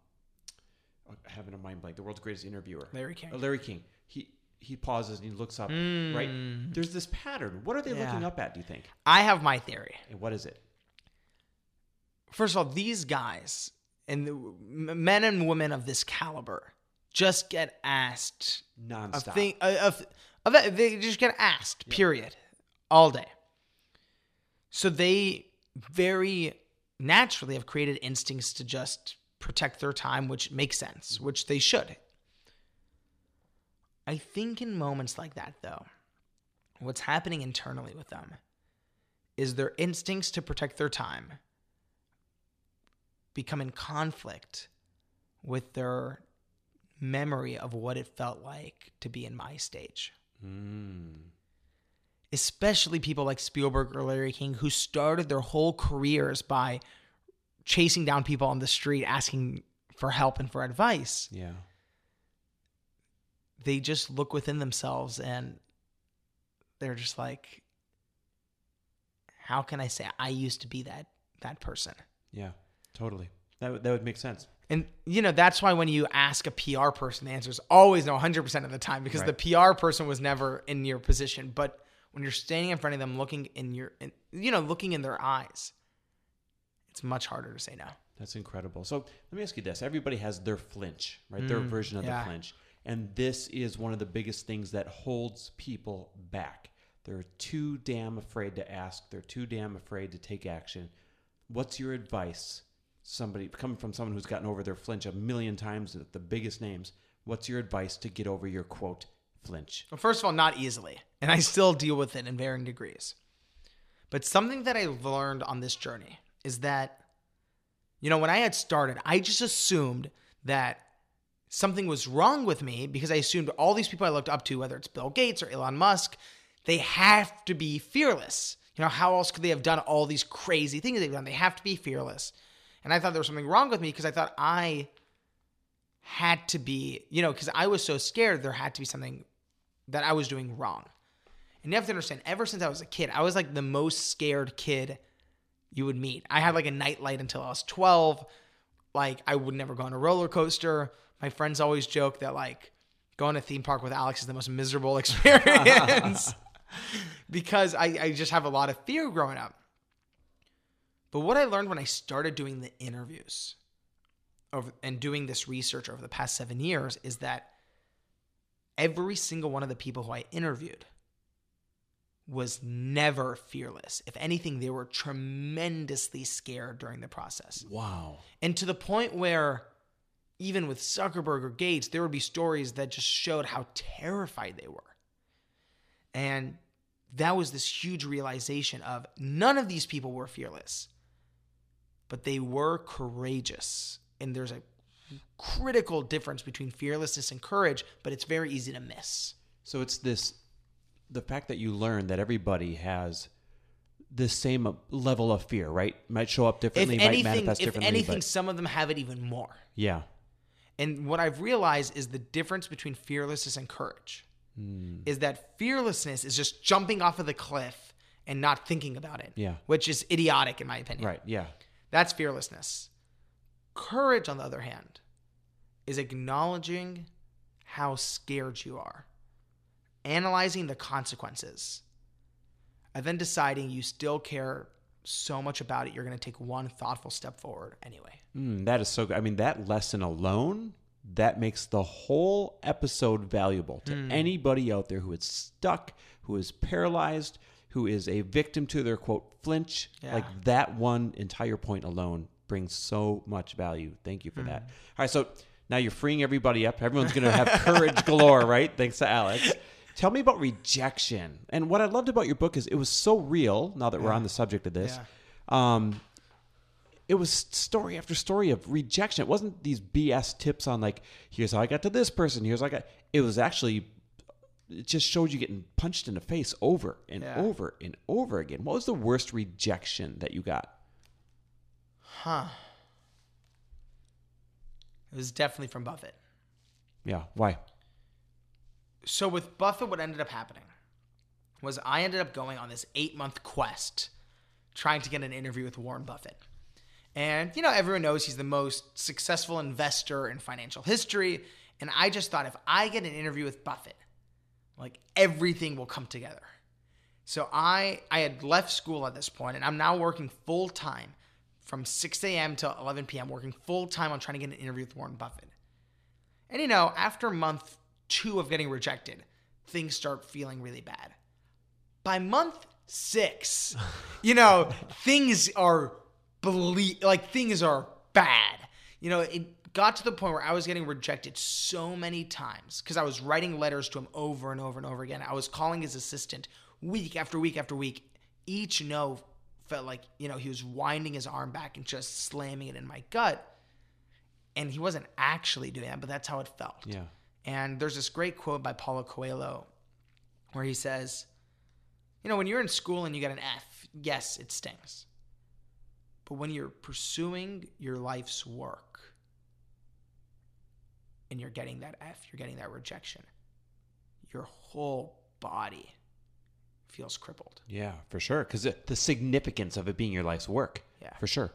I have in a mind blank, the world's greatest interviewer, Larry King. Uh, Larry King. He he pauses and he looks up. Right? There's this pattern. What are they looking Hmm. Up at? Do you think? I have my theory. And what is it? First of all, these guys and the men and women of this caliber just get asked Nonstop. thing. A, a, a, they just get asked. Period. All day. So they very naturally have created instincts to just protect their time, which makes sense, which they should. I think in moments like that, though, what's happening internally with them is their instincts to protect their time become in conflict with their memory of what it felt like to be in my stage. Hmm. Especially people like Spielberg or Larry King, who started their whole careers by chasing down people on the street asking for help and for advice. Yeah. They just look within themselves and they're just like, how can I say I used to be that that person? Yeah. Totally. That would- that would make sense. And you know that's why when you ask a PR person, the answer is always no, hundred percent of the time because Right. the PR person was never in your position. But when you're standing in front of them, looking in your, in, you know, looking in their eyes, it's much harder to say no. That's incredible. So let me ask you this: Everybody has their flinch, right? their version of Mm, yeah. the flinch, and this is one of the biggest things that holds people back. They're too damn afraid to ask. They're too damn afraid to take action. What's your advice? Somebody coming from someone who's gotten over their flinch a million times at the biggest names. What's your advice to get over your quote flinch? Well, first of all, not easily, and I still deal with it in varying degrees. But something that I learned on this journey is that, you know, when I had started, I just assumed that something was wrong with me because I assumed all these people I looked up to, whether it's Bill Gates or Elon Musk, they have to be fearless. You know, how else could they have done all these crazy things they've done? They have to be fearless. And I thought there was something wrong with me because I thought I had to be, you know, because I was so scared there had to be something that I was doing wrong. And you have to understand, ever since I was a kid, I was like the most scared kid you would meet. I had like a nightlight until I was 12. Like, I would never go on a roller coaster. My friends always joke that, like, going to theme park with Alex is the most miserable experience because I, I just have a lot of fear growing up. But what I learned when I started doing the interviews over, and doing this research over the past seven years is that every single one of the people who I interviewed was never fearless. If anything, they were tremendously scared during the process. Wow. And to the point where even with Zuckerberg or Gates, there would be stories that just showed how terrified they were. And that was this huge realization of none of these people were fearless, but they were courageous. And there's a critical difference between fearlessness and courage, but it's very easy to miss. So it's this the fact that you learn that everybody has the same level of fear, right? Might show up If differently, might anything, manifest if differently. anything, but some of them have it even more. yeah. And what I've realized is the difference between fearlessness and courage hmm. is that fearlessness is just jumping off of the cliff and not thinking about it. Yeah. Which is idiotic in my opinion. Right. Yeah. That's fearlessness. Courage, on the other hand, is acknowledging how scared you are, analyzing the consequences, and then deciding you still care so much about it, you're going to take one thoughtful step forward anyway. Mm, that is so good. I mean, that lesson alone that makes the whole episode valuable to Hmm. anybody out there who is stuck, who is paralyzed, who is a victim to their quote flinch. Yeah. Like that one entire point alone brings so much value. Thank you for that. Hmm. All right, so now you're freeing everybody up. Everyone's going to have courage galore, right? Thanks to Alex. Tell me about rejection. And what I loved about your book is it was so real. Now that we're on the subject of this, um, it was story after story of rejection. It wasn't these BS tips on like, here's how I got to this person. Here's how I got. It was actually, it just showed you getting punched in the face over and Yeah. over and over again. What was the worst rejection that you got? Huh. It was definitely from Buffett. Yeah. Why? So with Buffett, what ended up happening was I ended up going on this eight month quest trying to get an interview with Warren Buffett. And, you know, everyone knows he's the most successful investor in financial history. And I just thought if I get an interview with Buffett, like everything will come together. So I I had left school at this point and I'm now working full time from 6 a.m. to 11 p.m. working full time on trying to get an interview with Warren Buffett. And you know, after a month two of getting rejected, things start feeling really bad. By month six, you know, things are ble- like things are bad. You know, it got to the point where I was getting rejected so many times because I was writing letters to him over and over and over again. I was calling his assistant week after week after week. Each no felt like, you know, he was winding his arm back and just slamming it in my gut. And he wasn't actually doing that, but that's how it felt. Yeah. And there's this great quote by Paulo Coelho where he says, You know, when you're in school and you get an F, yes, it stings. But when you're pursuing your life's work and you're getting that F, you're getting that rejection, your whole body feels crippled. Yeah, for sure. Because the significance of it being your life's work. Yeah. For sure.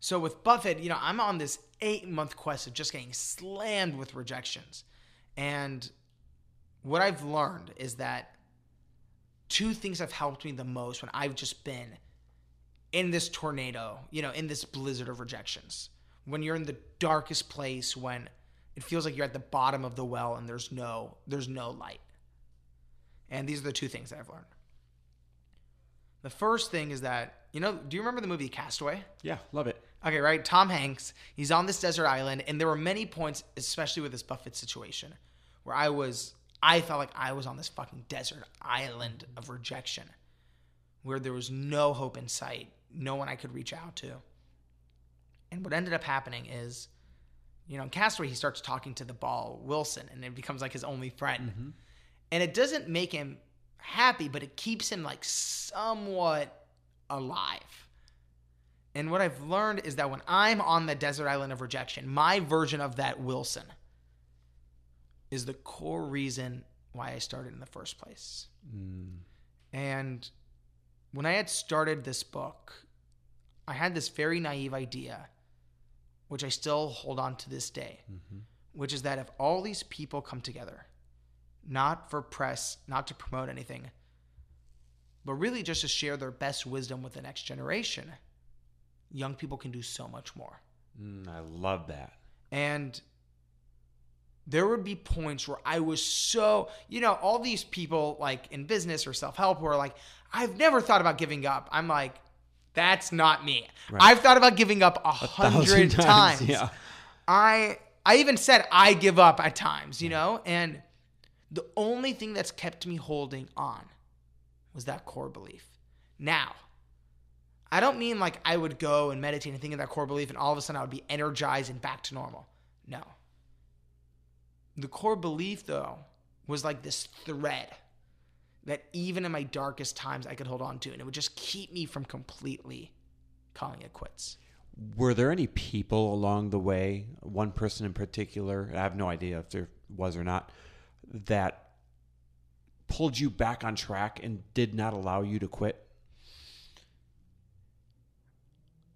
So with Buffett, you know, I'm on this eight month quest of just getting slammed with rejections. And what I've learned is that two things have helped me the most when I've just been in this tornado, you know, in this blizzard of rejections. When you're in the darkest place, when it feels like you're at the bottom of the well and there's no there's no light. And these are the two things that I've learned. The first thing is that, you know, do you remember the movie Cast Away? Yeah, love it. Okay, right. Tom Hanks, he's on this desert island, and there were many points, especially with this Buffett situation, where I was, I felt like I was on this fucking desert island of rejection, where there was no hope in sight, no one I could reach out to. And what ended up happening is, you know, in Cast Away, he starts talking to the ball, Wilson, and it becomes like his only friend. Mm-hmm. And it doesn't make him happy, but it keeps him like somewhat alive. And what I've learned is that when I'm on the desert island of rejection, my version of that Wilson is the core reason why I started in the first place. Mm. And when I had started this book, I had this very naive idea, which I still hold on to this day, mm-hmm. which is that if all these people come together, not for press, not to promote anything, but really just to share their best wisdom with the next generation, young people can do so much more. Mm, I love that. And there would be points where I was so, you know, all these people like in business or self help who are like, I've never thought about giving up. I'm like, that's not me. Right. I've thought about giving up a hundred times. times, yeah. I I even said I give up at times, you know, and the only thing that's kept me holding on was that core belief. Now, I don't mean like I would go and meditate and think of that core belief and all of a sudden I would be energized and back to normal. No. The core belief, though, was like this thread that even in my darkest times I could hold on to, and it would just keep me from completely calling it quits. Were there any people along the way, one person in particular, I have no idea if there was or not, that pulled you back on track and did not allow you to quit?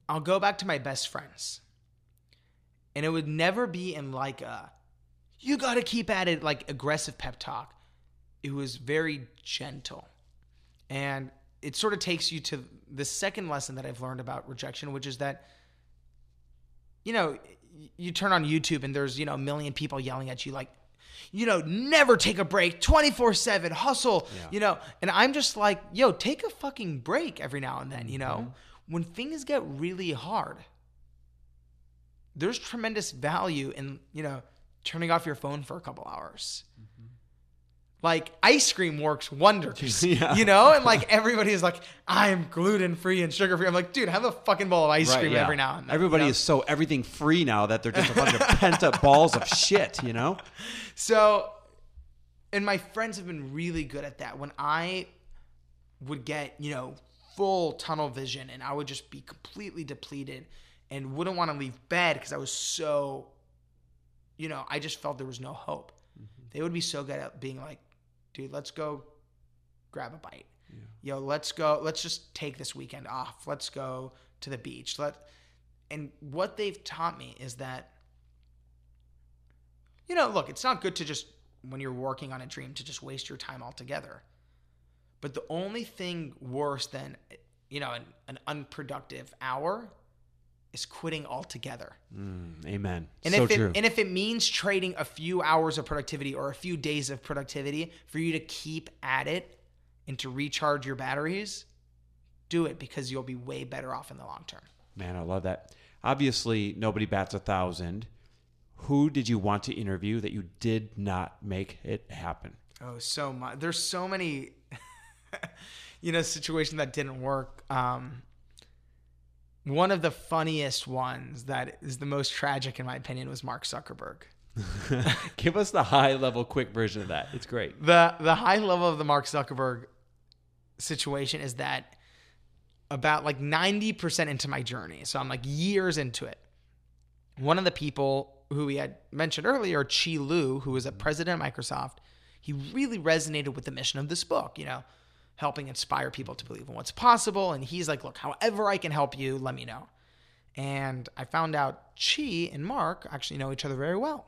I'll go back to my best friends. And it would never be in like a, you got to keep at it, like aggressive pep talk. It was very gentle. And it sort of takes you to the second lesson that I've learned about rejection, which is that, you know, you turn on YouTube and there's, you know, a million people yelling at you like, you know, never take a break, 24 7, hustle, Yeah. you know. And I'm just like, yo, take a fucking break every now and then, you know? Mm-hmm. When things get really hard, there's tremendous value in, you know, turning off your phone for a couple hours. Mm-hmm. like ice cream works wonders. Yeah. You know? And like everybody's like, I'm gluten free and sugar free. I'm like, dude, have a fucking bowl of ice Right, cream yeah. every now and then. Everybody you know? is so everything free now that they're just a bunch of pent up balls of shit, you know? So, and my friends have been really good at that. When I would get, you know, full tunnel vision and I would just be completely depleted and wouldn't want to leave bed because I was so, you know, I just felt there was no hope. Mm-hmm. They would be so good at being like, dude, let's go grab a bite. Yo, let's go. Let's just take this weekend off. Let's go to the beach. Let and what they've taught me is that you know, look, it's not good to just when you're working on a dream to just waste your time altogether. But the only thing worse than you know an, an unproductive hour is quitting altogether. Mm, amen. And so if it, true. and if it means trading a few hours of productivity or a few days of productivity for you to keep at it and to recharge your batteries, do it because you'll be way better off in the long term. Man, I love that. Obviously, nobody bats a thousand. Who did you want to interview that you did not make it happen? Oh, so much. There's so many, you know, situation that didn't work. Um, one of the funniest ones that is the most tragic, in my opinion, was Mark Zuckerberg. Give us the high level, quick version of that. It's great. the the high level of the Mark Zuckerberg situation is that about like 90% into my journey. So I'm like years into it. One of the people who we had mentioned earlier, Qi Lu, who was a president of Microsoft, he really resonated with the mission of this book, you know, helping inspire people to believe in what's possible. And he's like, look, however I can help you, let me know. And I found out Qi and Mark actually know each other very well.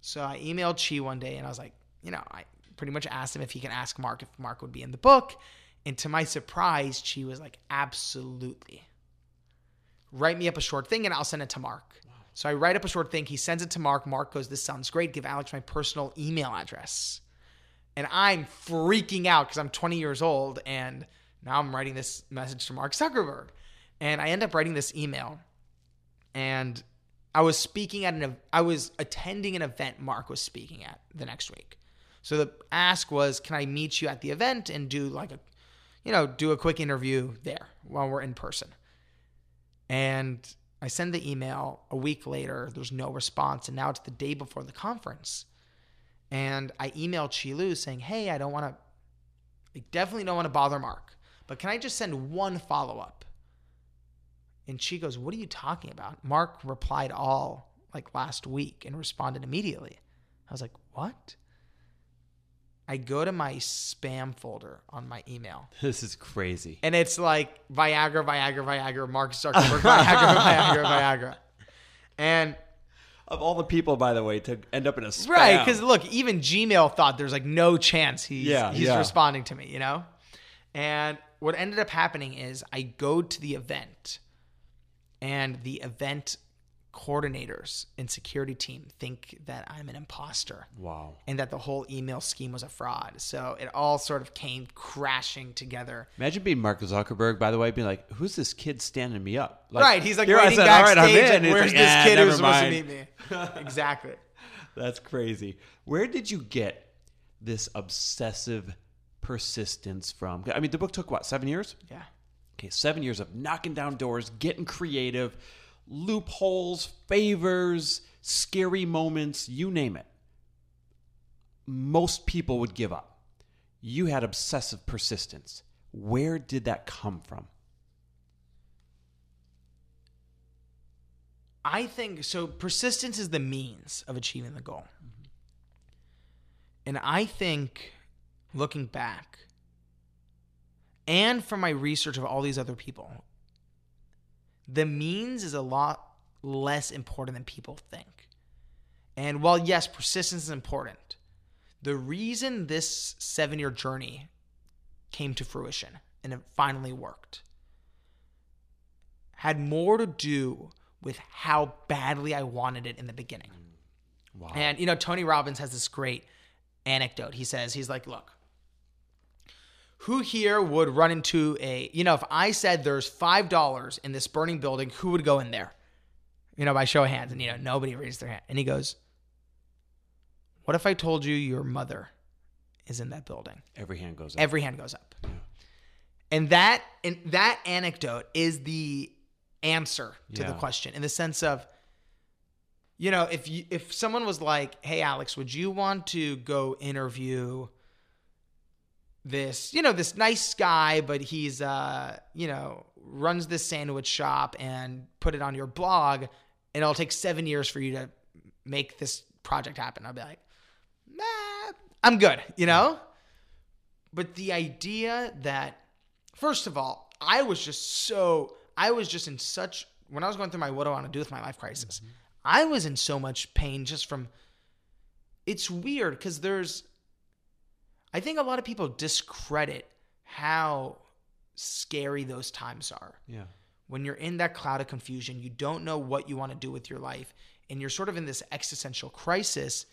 So I emailed Qi one day and I was like, you know, I pretty much asked him if he can ask Mark if Mark would be in the book. And to my surprise, Qi was like, absolutely. Write me up a short thing and I'll send it to Mark. So I write up a short thing. He sends it to Mark. Mark goes, This sounds great. Give Alex my personal email address. And I'm freaking out because I'm 20 years old and now I'm writing this message to Mark Zuckerberg. And I end up writing this email. And I was speaking at an I was attending an event Mark was speaking at the next week. So the ask was, can I meet you at the event and do like a you know, do a quick interview there while we're in person. And I send the email a week later, there's no response, and now it's the day before the conference. And I emailed Qi Lu saying, Hey, I don't want to I definitely don't want to bother Mark, but can I just send one follow-up? And she goes, What are you talking about? Mark replied all like last week and responded immediately. I was like, What? I go to my spam folder on my email, This is crazy. and it's like Viagra, Viagra, Viagra, Mark Zuckerberg, Viagra, Viagra, Viagra. And Of all the people, by the way, to end up in a spam. right, because look, even Gmail thought there's like no chance he's Yeah, he's yeah. responding to me, you know. And what ended up happening is I go to the event, and the event coordinators and security team think that I'm an imposter. wow. and that the whole email scheme was a fraud. So it all sort of came crashing together. Imagine being Mark Zuckerberg, by the way, being like, "Who's this kid standing me up?" Like, right. He's like here I waiting said, "All right, I'm backstage. in." like, Where's like, this "Ah, kid who's supposed to meet me? exactly. That's crazy. Where did you get this obsessive persistence from? I mean, the book took what seven years? Yeah. Okay, seven years of knocking down doors, getting creative, loopholes, favors, scary moments, you name it. Most people would give up. You had obsessive persistence. Where did that come from? I think so. Persistence is the means of achieving the goal. And I think looking back and from my research of all these other people, the means is a lot less important than people think. And while, yes, persistence is important, the reason this seven year journey came to fruition and it finally worked had more to do with how badly I wanted it in the beginning. Wow. And you know, Tony Robbins has this great anecdote. He says, he's like, look, who here would run into a, you know, if I said there's five dollars in this burning building, who would go in there? You know, by show of hands, and you know, nobody raised their hand. And he goes, What if I told you your mother is in that building? Every hand goes up. Every hand goes up. Yeah. And that and that anecdote is the answer to the question in the sense of you know, if you if someone was like, "Hey Alex, would you want to go interview this, you know, this nice guy, but he's uh, you know, runs this sandwich shop and put it on your blog and it'll take 7 years for you to make this project happen." I'll be like, "Nah, I'm good," you know? But the idea that first of all, I was just so I was just in such when I was going through my what do I want to do with my life crisis. I was in so much pain just from it's weird because there's I think a lot of people discredit how scary those times are. Yeah. When you're in that cloud of confusion, you don't know what you want to do with your life, and you're sort of in this existential crisis.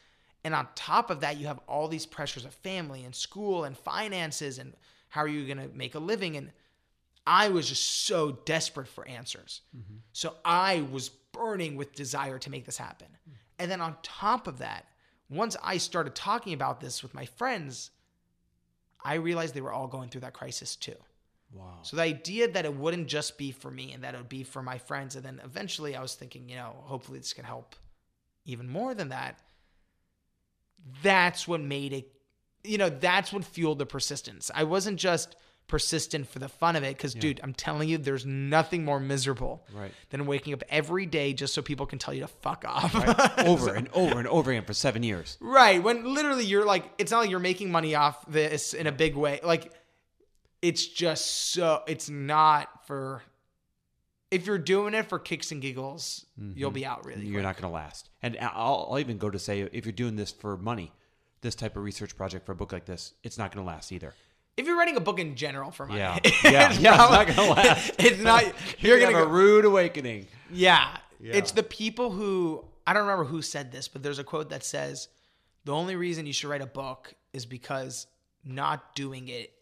And on top of that, you have all these pressures of family and school and finances and how are you going to make a living? And I was just so desperate for answers. Mm-hmm. So I was burning with desire to make this happen. Mm. And then on top of that, once I started talking about this with my friends, I realized they were all going through that crisis too. Wow. So the idea that it wouldn't just be for me and that it would be for my friends, and then eventually I was thinking, you know, hopefully this can help even more than that. That's what made it, you know, that's what fueled the persistence. I wasn't just persistent for the fun of it, because, dude, I'm telling you, there's nothing more miserable Right. than waking up every day just so people can tell you to fuck off. over and over and over again for seven years. Right. When literally you're like, it's not like you're making money off this in a big way. Like, it's just so, it's not for, if you're doing it for kicks and giggles, you'll mm-hmm. be out really You're quick. not going to last. And I'll, I'll even go to say if you're doing this for money, this type of research project for a book like this, it's not going to last either. If you're writing a book in general for money, Yeah. it's Yeah. Yeah. probably- It's not to last. It's not, You're you're to to have a rude awakening. Yeah. Yeah. It's the people who I don't remember who said this, but there's a quote that says the only reason you should write a book is because not doing it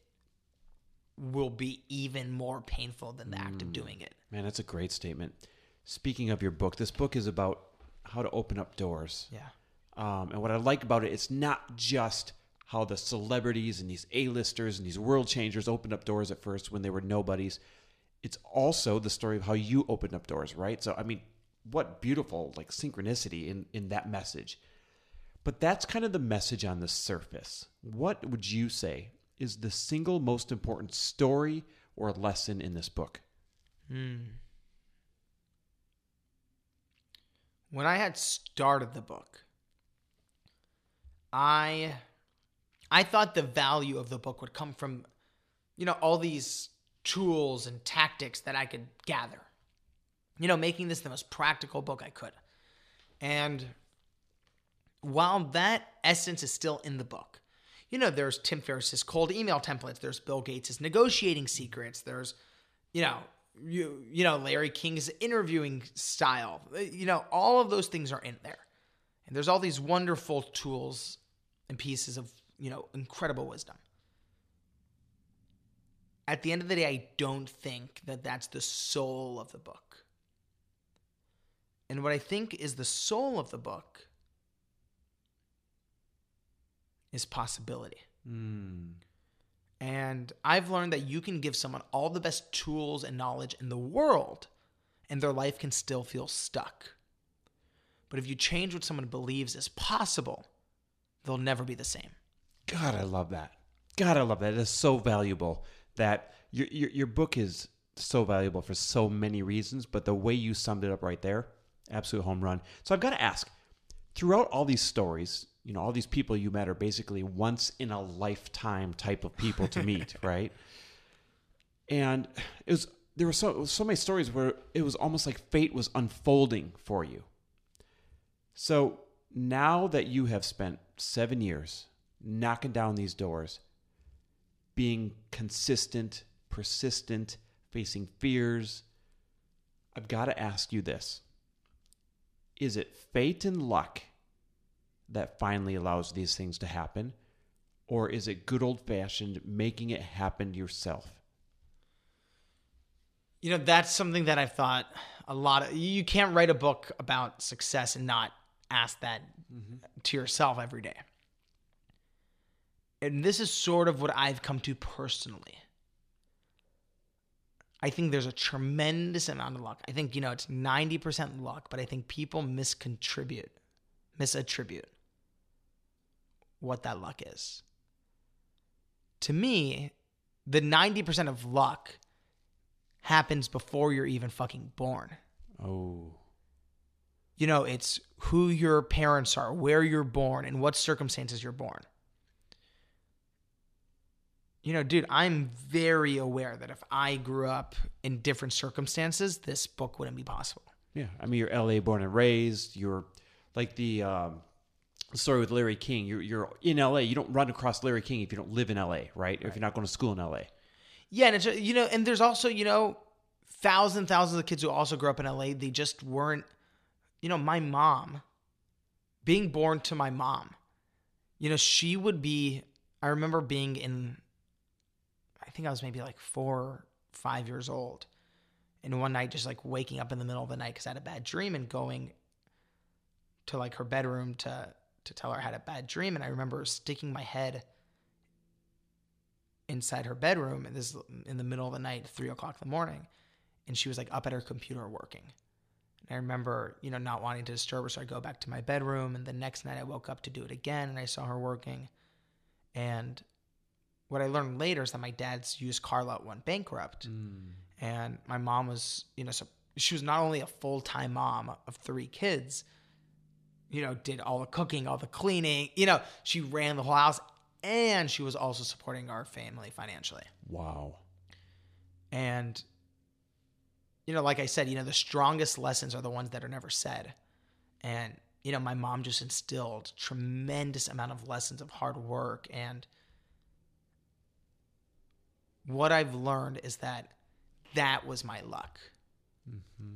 will be even more painful than the act of doing it. Man, that's a great statement. Speaking of your book, this book is about how to open up doors. Yeah. Um, and what I like about it, it's not just how the celebrities and these A-listers and these world changers opened up doors at first when they were nobodies. It's also the story of how you opened up doors, right? So, I mean, what beautiful like synchronicity in in that message. But that's kind of the message on the surface. What would you say is the single most important story or lesson in this book? Hmm. When I had started the book, I I thought the value of the book would come from you know all these tools and tactics that I could gather. You know, making this the most practical book I could. And while that essence is still in the book, you know, there's Tim Ferriss's cold email templates, there's Bill Gates' negotiating secrets, there's, you know, you you know, Larry King's interviewing style. You know, all of those things are in there. And there's all these wonderful tools and pieces of, you know, incredible wisdom. At the end of the day, I don't think that that's the soul of the book. And what I think is the soul of the book is possibility. Hmm. And I've learned that you can give someone all the best tools and knowledge in the world, and their life can still feel stuck. But if you change what someone believes is possible, they'll never be the same. God, I love that. God, I love that. It is so valuable that your, your your book is so valuable for so many reasons, but the way you summed it up right there, absolute home run. So I've got to ask, throughout all these stories, you know, all these people you met are basically once in a lifetime type of people to meet, right? And it was there were so so many stories where it was almost like fate was unfolding for you. So now that you have spent seven years knocking down these doors, being consistent, persistent, facing fears, I've got to ask you this. Is it fate and luck that finally allows these things to happen? Or is it good old fashioned making it happen yourself? You know, that's something that I've thought a lot of. You can't write a book about success and not ask that mm-hmm. to yourself every day. And this is sort of what I've come to personally. I think there's a tremendous amount of luck. I think, you know, it's 90% luck, but I think people miscontribute, misattribute what that luck is. To me, the 90% of luck happens before you're even fucking born. Oh. You know, it's who your parents are, where you're born, and what circumstances you're born. You know, dude, I'm very aware that if I grew up in different circumstances, this book wouldn't be possible. Yeah. I mean, you're LA born and raised. You're like the um, story with Larry King. You're, you're in LA. You don't run across Larry King if you don't live in LA, right? Or if you're not going to school in LA. Yeah, and it's you know, and there's also you know, thousands thousands of kids who also grew up in LA. They just weren't, you know, my mom, being born to my mom, you know, she would be. I remember being in. I think I was maybe like four, five years old, and one night just like waking up in the middle of the night because I had a bad dream and going to like her bedroom to to tell her I had a bad dream, and I remember sticking my head inside her bedroom and this in the middle of the night, three o'clock in the morning, and she was like up at her computer working. And I remember, you know, not wanting to disturb her, so I go back to my bedroom. And the next night, I woke up to do it again, and I saw her working. And what I learned later is that my dad's used car lot went bankrupt, hmm. and my mom was, you know, so she was not only a full time mom of three kids, you know, did all the cooking, all the cleaning, you know, she ran the whole house, and she was also supporting our family financially. Wow. And, you know, like I said, you know, the strongest lessons are the ones that are never said. And, you know, my mom just instilled tremendous amount of lessons of hard work. And what I've learned is that that was my luck. Mm-hmm.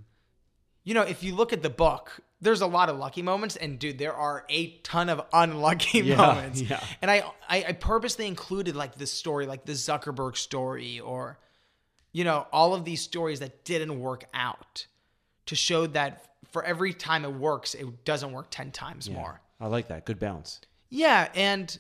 You know, if you look at the book, there's a lot of lucky moments, and dude, there are a ton of unlucky Yeah, moments. yeah. And I, I, I purposely included like this story, like the Zuckerberg story, or you know, all of these stories that didn't work out, to show that for every time it works, it doesn't work ten times Yeah. more. I like that. Good balance. Yeah, and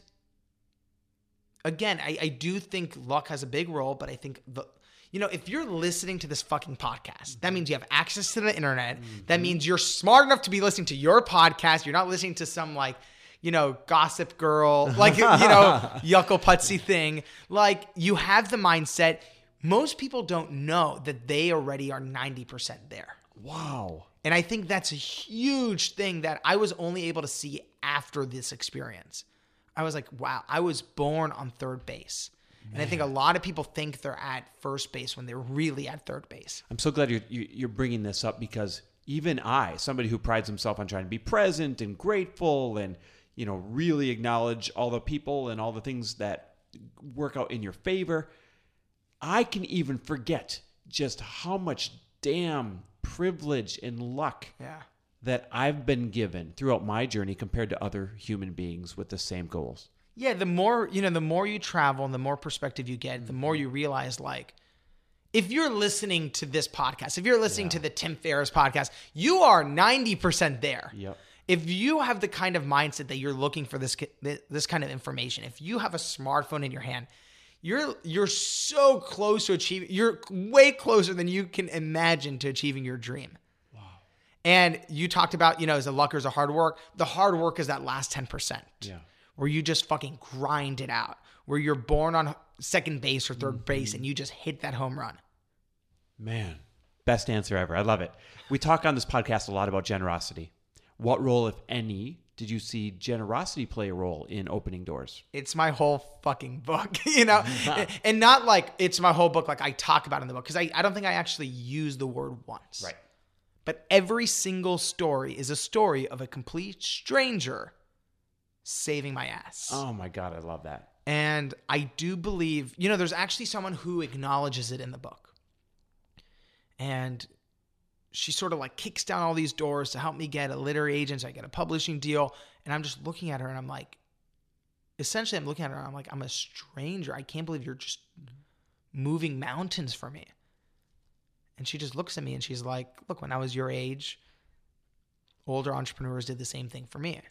again, I, I do think luck has a big role, but I think the you know, if you're listening to this fucking podcast, that means you have access to the internet. That mm-hmm. means you're smart enough to be listening to your podcast. You're not listening to some like, you know, gossip girl, like you know, yuckle putsy thing. Like you have the mindset. Most people don't know that they already are 90% there. Wow. And I think that's a huge thing that I was only able to see after this experience. I was like, wow, I was born on third base. And I think a lot of people think they're at first base when they're really at third base. I'm so glad you're you- you're bringing this up because even I, somebody who prides himself on trying to be present and grateful and you know really acknowledge all the people and all the things that work out in your favor, I can even forget just how much damn privilege and luck Yeah. That I've been given throughout my journey compared to other human beings with the same goals. Yeah, the more, you know, the more you travel and the more perspective you get, the more you realize like if you're listening to this podcast, if you're listening to the Tim Ferriss podcast, you are 90% there. Yep. If you have the kind of mindset that you're looking for this this kind of information, if you have a smartphone in your hand, you're you're so close to achieving you're way closer than you can imagine to achieving your dream. And you talked about, you know, is the luck or is the hard work? The hard work is that last 10% Yeah. where you just fucking grind it out, where you're born on second base or 3rd base mm-hmm. and you just hit that home run. Man, best answer ever. I love it. We talk on this podcast a lot about generosity. What role, if any, did you see generosity play a role in opening doors? It's my whole fucking book, you know? and not like it's my whole book, like I talk about in the book, because I, I don't think I actually use the word once. But every single story is a story of a complete stranger saving my ass. Oh my God, I love that. And I do believe, you know, there's actually someone who acknowledges it in the book. And she sort of like kicks down all these doors to help me get a literary agent, so I get a publishing deal. And I'm just looking at her and I'm like, essentially, I'm looking at her and I'm like, I'm a stranger. I can't believe you're just moving mountains for me. And she just looks at me and she's like, Look, when I was your age, older entrepreneurs did the same thing for me. And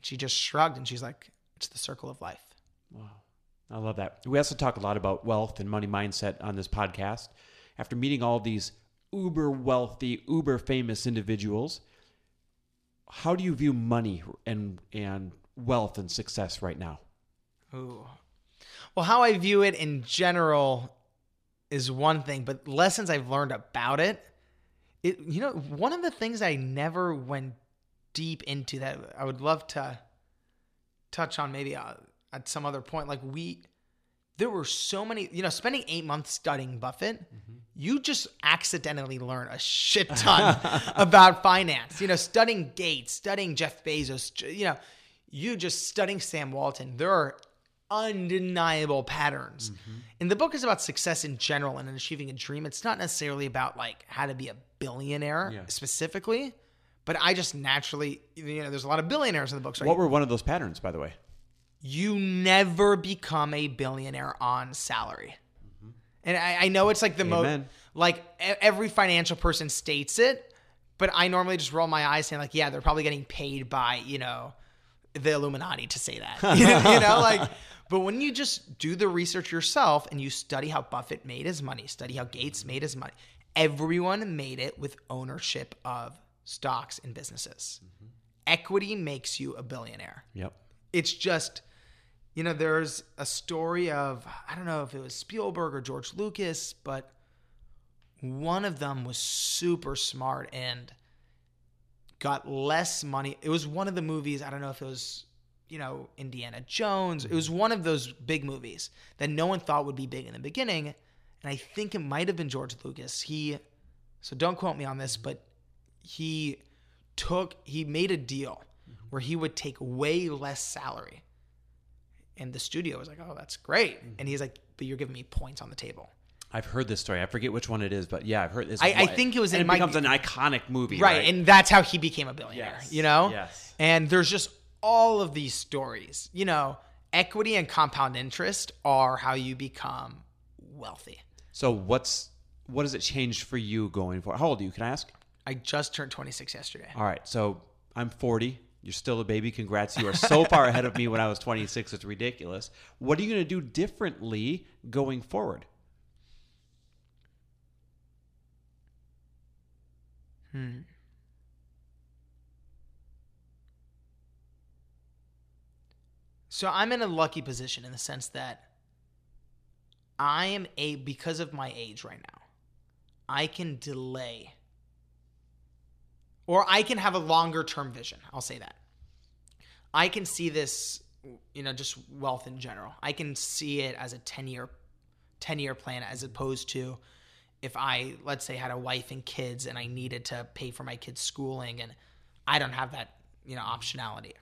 she just shrugged and she's like, it's the circle of life. Wow. I love that. We also talk a lot about wealth and money mindset on this podcast. After meeting all these uber wealthy, uber famous individuals, how do you view money and and wealth and success right now? Ooh. Well, how I view it in general is one thing, but lessons I've learned about it, it you know, one of the things I never went deep into that I would love to touch on maybe uh, at some other point like we there were so many, you know, spending 8 months studying Buffett, you just accidentally learn a shit ton about finance. You know, studying Gates, studying Jeff Bezos, you know, you just studying Sam Walton. There are undeniable patterns. Mm-hmm. And the book is about success in general and in achieving a dream. It's not necessarily about like how to be a billionaire Yeah. specifically, but I just naturally, you know, there's a lot of billionaires in the book. So What were one of those patterns, by the way? you never become a billionaire on salary. Mm-hmm. And I, I know it's like the most, like every financial person states it, but I normally just roll my eyes saying like, yeah, they're probably getting paid by, you know, the Illuminati to say that, you know, like, but when you just do the research yourself and you study how Buffett made his money, study how Gates made his money, everyone made it with ownership of stocks and businesses. Mm-hmm. Equity makes you a billionaire Yep. it's just you know there's a story of i don't know if it was spielberg or george lucas but one of them was super smart and got less money it was one of the movies i don't know if it was you know indiana jones it was one of those big movies that no one thought would be big in the beginning and i think it might have been george lucas he so don't quote me on this but he took he made a deal where he would take way less salary and the studio was like oh that's great and he's like but you're giving me points on the table I've heard this story. I forget which one it is, but yeah, I've heard this. I- I think it was and in it my- becomes an iconic movie, right, right? and that's how he became a billionaire Yes, you know yes. and there's just all of these stories you know equity and compound interest are how you become wealthy so what's what has it changed for you going forward? How old are you? Can I ask? i just turned 26 yesterday All right, so I'm 40. You're still a baby. Congrats. You are so far ahead of me when I was 26. It's ridiculous. What are you going to do differently going forward? Hmm. So I'm in a lucky position in the sense that I am a because of my age right now. I can delay or I can have a longer term vision. I'll say that. I can see this, you know, just wealth in general. I can see it as a 10 year 10 year plan as opposed to if I let's say had a wife and kids and I needed to pay for my kids schooling and I don't have that, you know, optionality.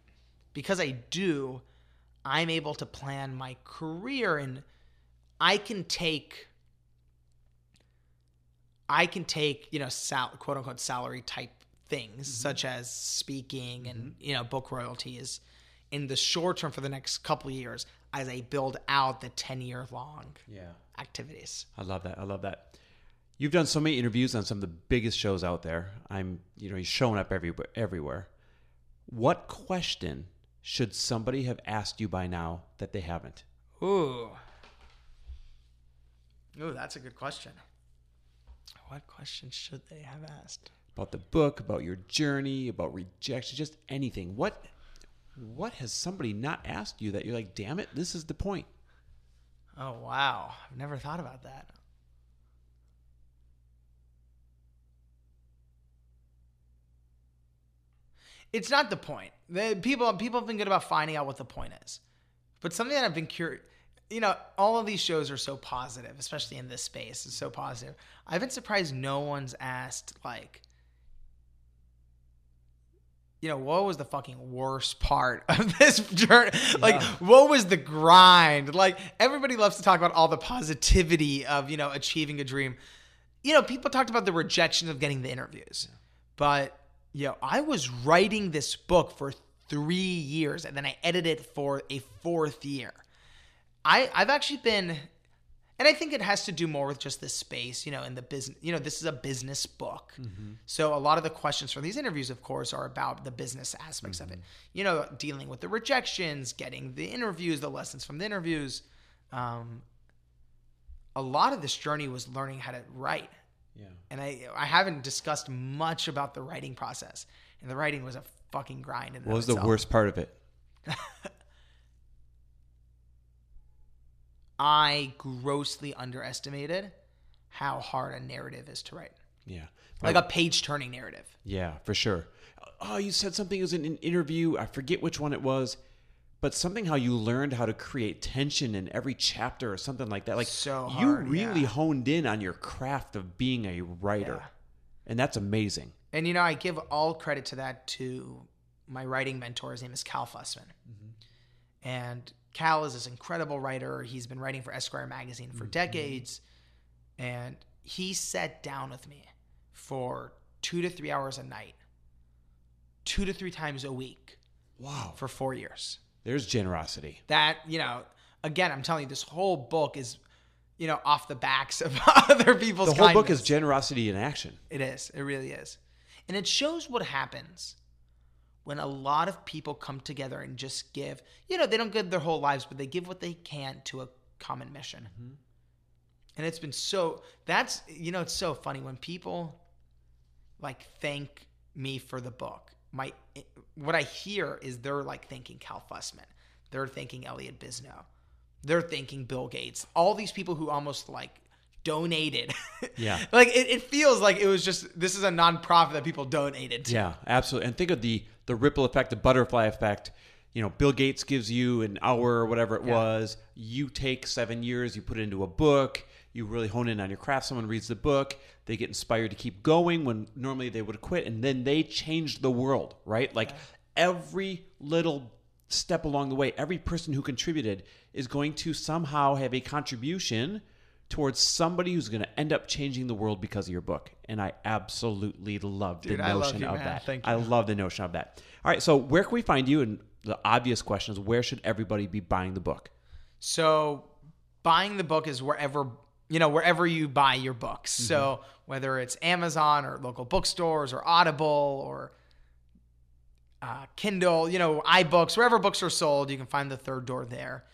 Because I do, I'm able to plan my career and I can take I can take, you know, sal- quote unquote salary type things mm-hmm. such as speaking and, mm-hmm. you know, book royalties in the short term for the next couple of years as I build out the 10 year long Yeah. activities. I love that. I love that. You've done so many interviews on some of the biggest shows out there. I'm, you know, you're showing up everywhere. Everywhere. What question should somebody have asked you by now that they haven't? Ooh. Ooh, that's a good question. What question should they have asked? About the book, about your journey, about rejection, just anything. What, what has somebody not asked you that you're like, damn it, this is the point? Oh, wow. I've never thought about that. It's not the point. The people people have been good about finding out what the point is. But something that I've been curious, you know, all of these shows are so positive, especially in this space. It's so positive. I've been surprised no one's asked like, you know, what was the fucking worst part of this journey? Like, what was the grind? Like, everybody loves to talk about all the positivity of, you know, achieving a dream. You know, people talked about the rejection of getting the interviews. But, know, I was writing this book for three years and then I edited it for a fourth year. I, I've actually been And I think it has to do more with just the space, you know, in the business. You know, this is a business book, so a lot of the questions from these interviews, of course, are about the business aspects of it. You know, dealing with the rejections, getting the interviews, the lessons from the interviews. Um, a lot of this journey was learning how to write Yeah. and I I haven't discussed much about the writing process. And the writing was a fucking grind. In What was the worst part of it? I grossly underestimated how hard a narrative is to write, Yeah. like a page turning narrative. Yeah, for sure. Oh, you said something It was in an interview. I forget which one it was, but something how you learned how to create tension in every chapter or something like that. Like So you really yeah. honed in on your craft of being a writer, Yeah. and that's amazing. And you know, I give all credit to that to my writing mentor. His name is Cal Fussman, mm-hmm. and Cal is this incredible writer. He's been writing for Esquire magazine for mm-hmm. decades, and he sat down with me for two to three hours a night, two to three times a week Wow. for four years. There's generosity. That you know, again, I'm telling you, this whole book is, you know, off the backs of other people's. The whole book is generosity in action. It is. It really is. And it shows what happens when a lot of people come together and just give, you know, they don't give their whole lives, but they give what they can to a common mission. Mm-hmm. And it's been so, that's, you know, it's so funny when people like thank me for the book. My, what I hear is they're like thanking Cal Fussman. They're thinking Elliott Bisnow. They're thinking Bill Gates. All these people who almost like donated. Yeah. like it, it feels like it was just this is a nonprofit that people donated to. Yeah, absolutely. And think of the the ripple effect, the butterfly effect. You know, Bill Gates gives you an hour or whatever it was. You take seven years, you put it into a book. You really hone in on your craft. Someone reads the book, they get inspired to keep going when normally they would quit, and then they change the world, right? Like every little step along the way, every person who contributed is going to somehow have a contribution towards somebody who's going to end up changing the world because of your book. And I absolutely love Dude, the I love notion you, of man. that. Thank I love the notion of that. All right, so where can we find you? And the obvious question is, where should everybody be buying the book? So buying the book is wherever you know wherever you buy your books. So whether it's Amazon or local bookstores or Audible or uh, Kindle, you know, iBooks, wherever books are sold, you can find the third door there.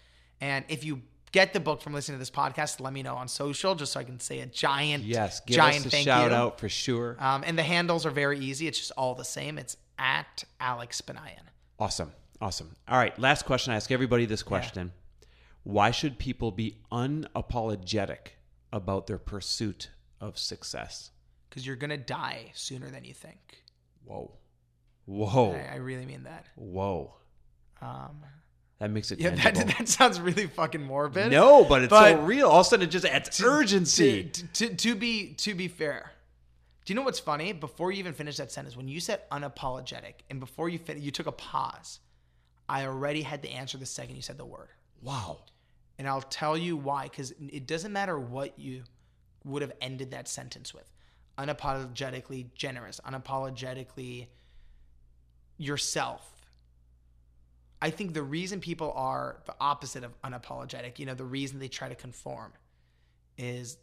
And if you get the book from listening to this podcast, let me know on social just so I can say a giant, Yes, give giant us a thank shout you. out for sure. Um, and the handles are very easy. It's just all the same. It's at Alex Banayan. Awesome. Awesome. All right, last question. I ask everybody this question. Why should people be unapologetic about their pursuit of success? Because you're gonna die sooner than you think. Whoa. Whoa. I, I really mean that. Whoa. Um, That makes it yeah, that, that sounds really fucking morbid. no, but it's so real. All of a sudden, it just adds urgency. To, to, to be to be fair, do you know what's funny? Before you even finished that sentence, when you said unapologetic, and before you fin- you took a pause, I already had the answer the second you said the word, wow. And I'll tell you why. Because it doesn't matter what you would have ended that sentence with, unapologetically generous, unapologetically yourself. I think the reason people are the opposite of unapologetic, you know, the reason they try to conform is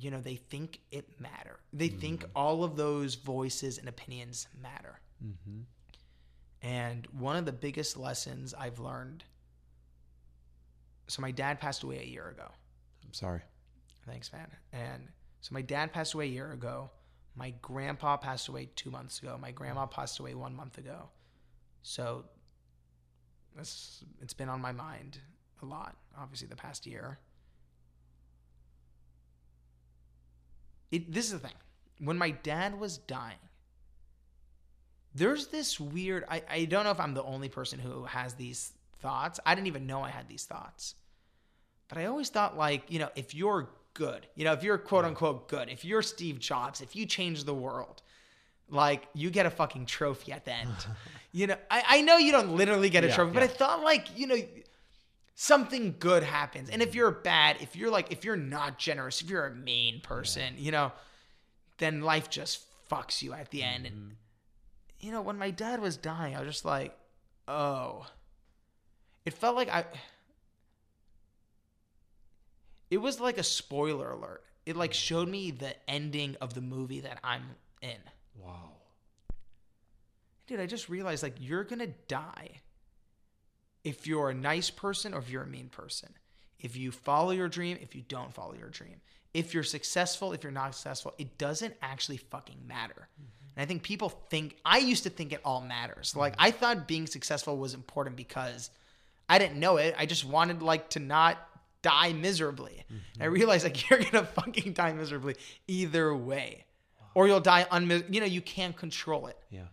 you know, they think it matter. They think all of those voices and opinions matter. Mm-hmm. And one of the biggest lessons I've learned so my dad passed away a year ago. I'm sorry. Thanks, man. And so my dad passed away a year ago. My grandpa passed away two months ago. My grandma passed away one month ago. So this, it's been on my mind a lot, obviously, the past year. It, this is the thing. When my dad was dying, there's this weird. I, I don't know if I'm the only person who has these thoughts. I didn't even know I had these thoughts. But I always thought, like, you know, if you're good, you know, if you're quote unquote good, if you're Steve Jobs, if you change the world, like, you get a fucking trophy at the end. you know, I, I know you don't literally get a Yeah, trophy, but I thought, like, you know, something good happens. And if mm. you're bad, if you're like, if you're not generous, if you're a mean person, you know, then life just fucks you at the end. And, mm-hmm. you know, when my dad was dying, I was just like, oh. It felt like I it was like a spoiler alert. It like showed me the ending of the movie that I'm in. Wow. Dude, I just realized like you're gonna die if you're a nice person or if you're a mean person. If you follow your dream, if you don't follow your dream. If you're successful, if you're not successful, it doesn't actually fucking matter. Mm-hmm. And I think people think I used to think it all matters. Like mm-hmm. I thought being successful was important because I didn't know it. I just wanted like to not die miserably. And I mm-hmm. realized like you're gonna fucking die miserably either way, or you'll die unmis. You know you can't control it. Yeah.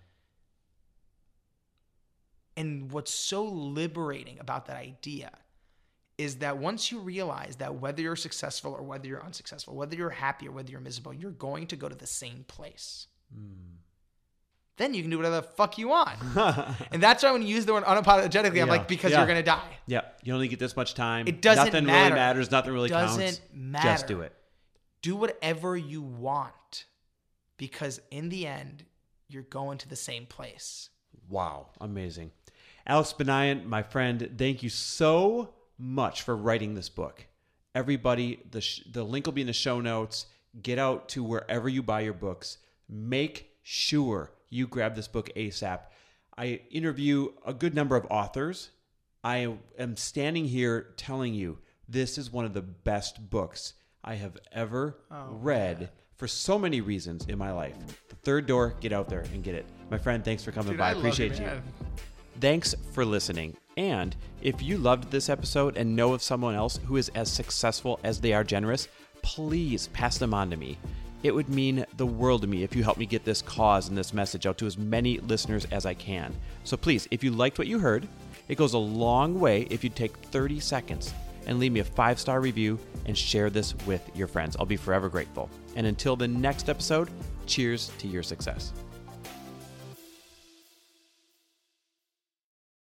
And what's so liberating about that idea is that once you realize that whether you're successful or whether you're unsuccessful, whether you're happy or whether you're miserable, you're going to go to the same place. Hmm. Then you can do whatever the fuck you want. and that's why when you use the word unapologetically, I'm like, because Yeah. you're going to die. Yeah. You only get this much time. It doesn't Nothing matter. really matters. Nothing really Doesn't counts. matter. Just do it. Do whatever you want because in the end, you're going to the same place. Wow, amazing. Alex Banayan, my friend, thank you so much for writing this book. Everybody, the, sh- the link will be in the show notes. Get out to wherever you buy your books. Make sure you grab this book ASAP. I interview a good number of authors. I am standing here telling you this is one of the best books I have ever oh, read for so many reasons in my life. The third door, get out there and get it. My friend, thanks for coming Dude, by. I Appreciate you. man. Thanks for listening. And if you loved this episode and know of someone else who is as successful as they are generous, please pass them on to me. It would mean the world to me if you help me get this cause and this message out to as many listeners as I can. So please, if you liked what you heard, it goes a long way if you take 30 seconds and leave me a five star review and share this with your friends. I'll be forever grateful. And until the next episode, cheers to your success.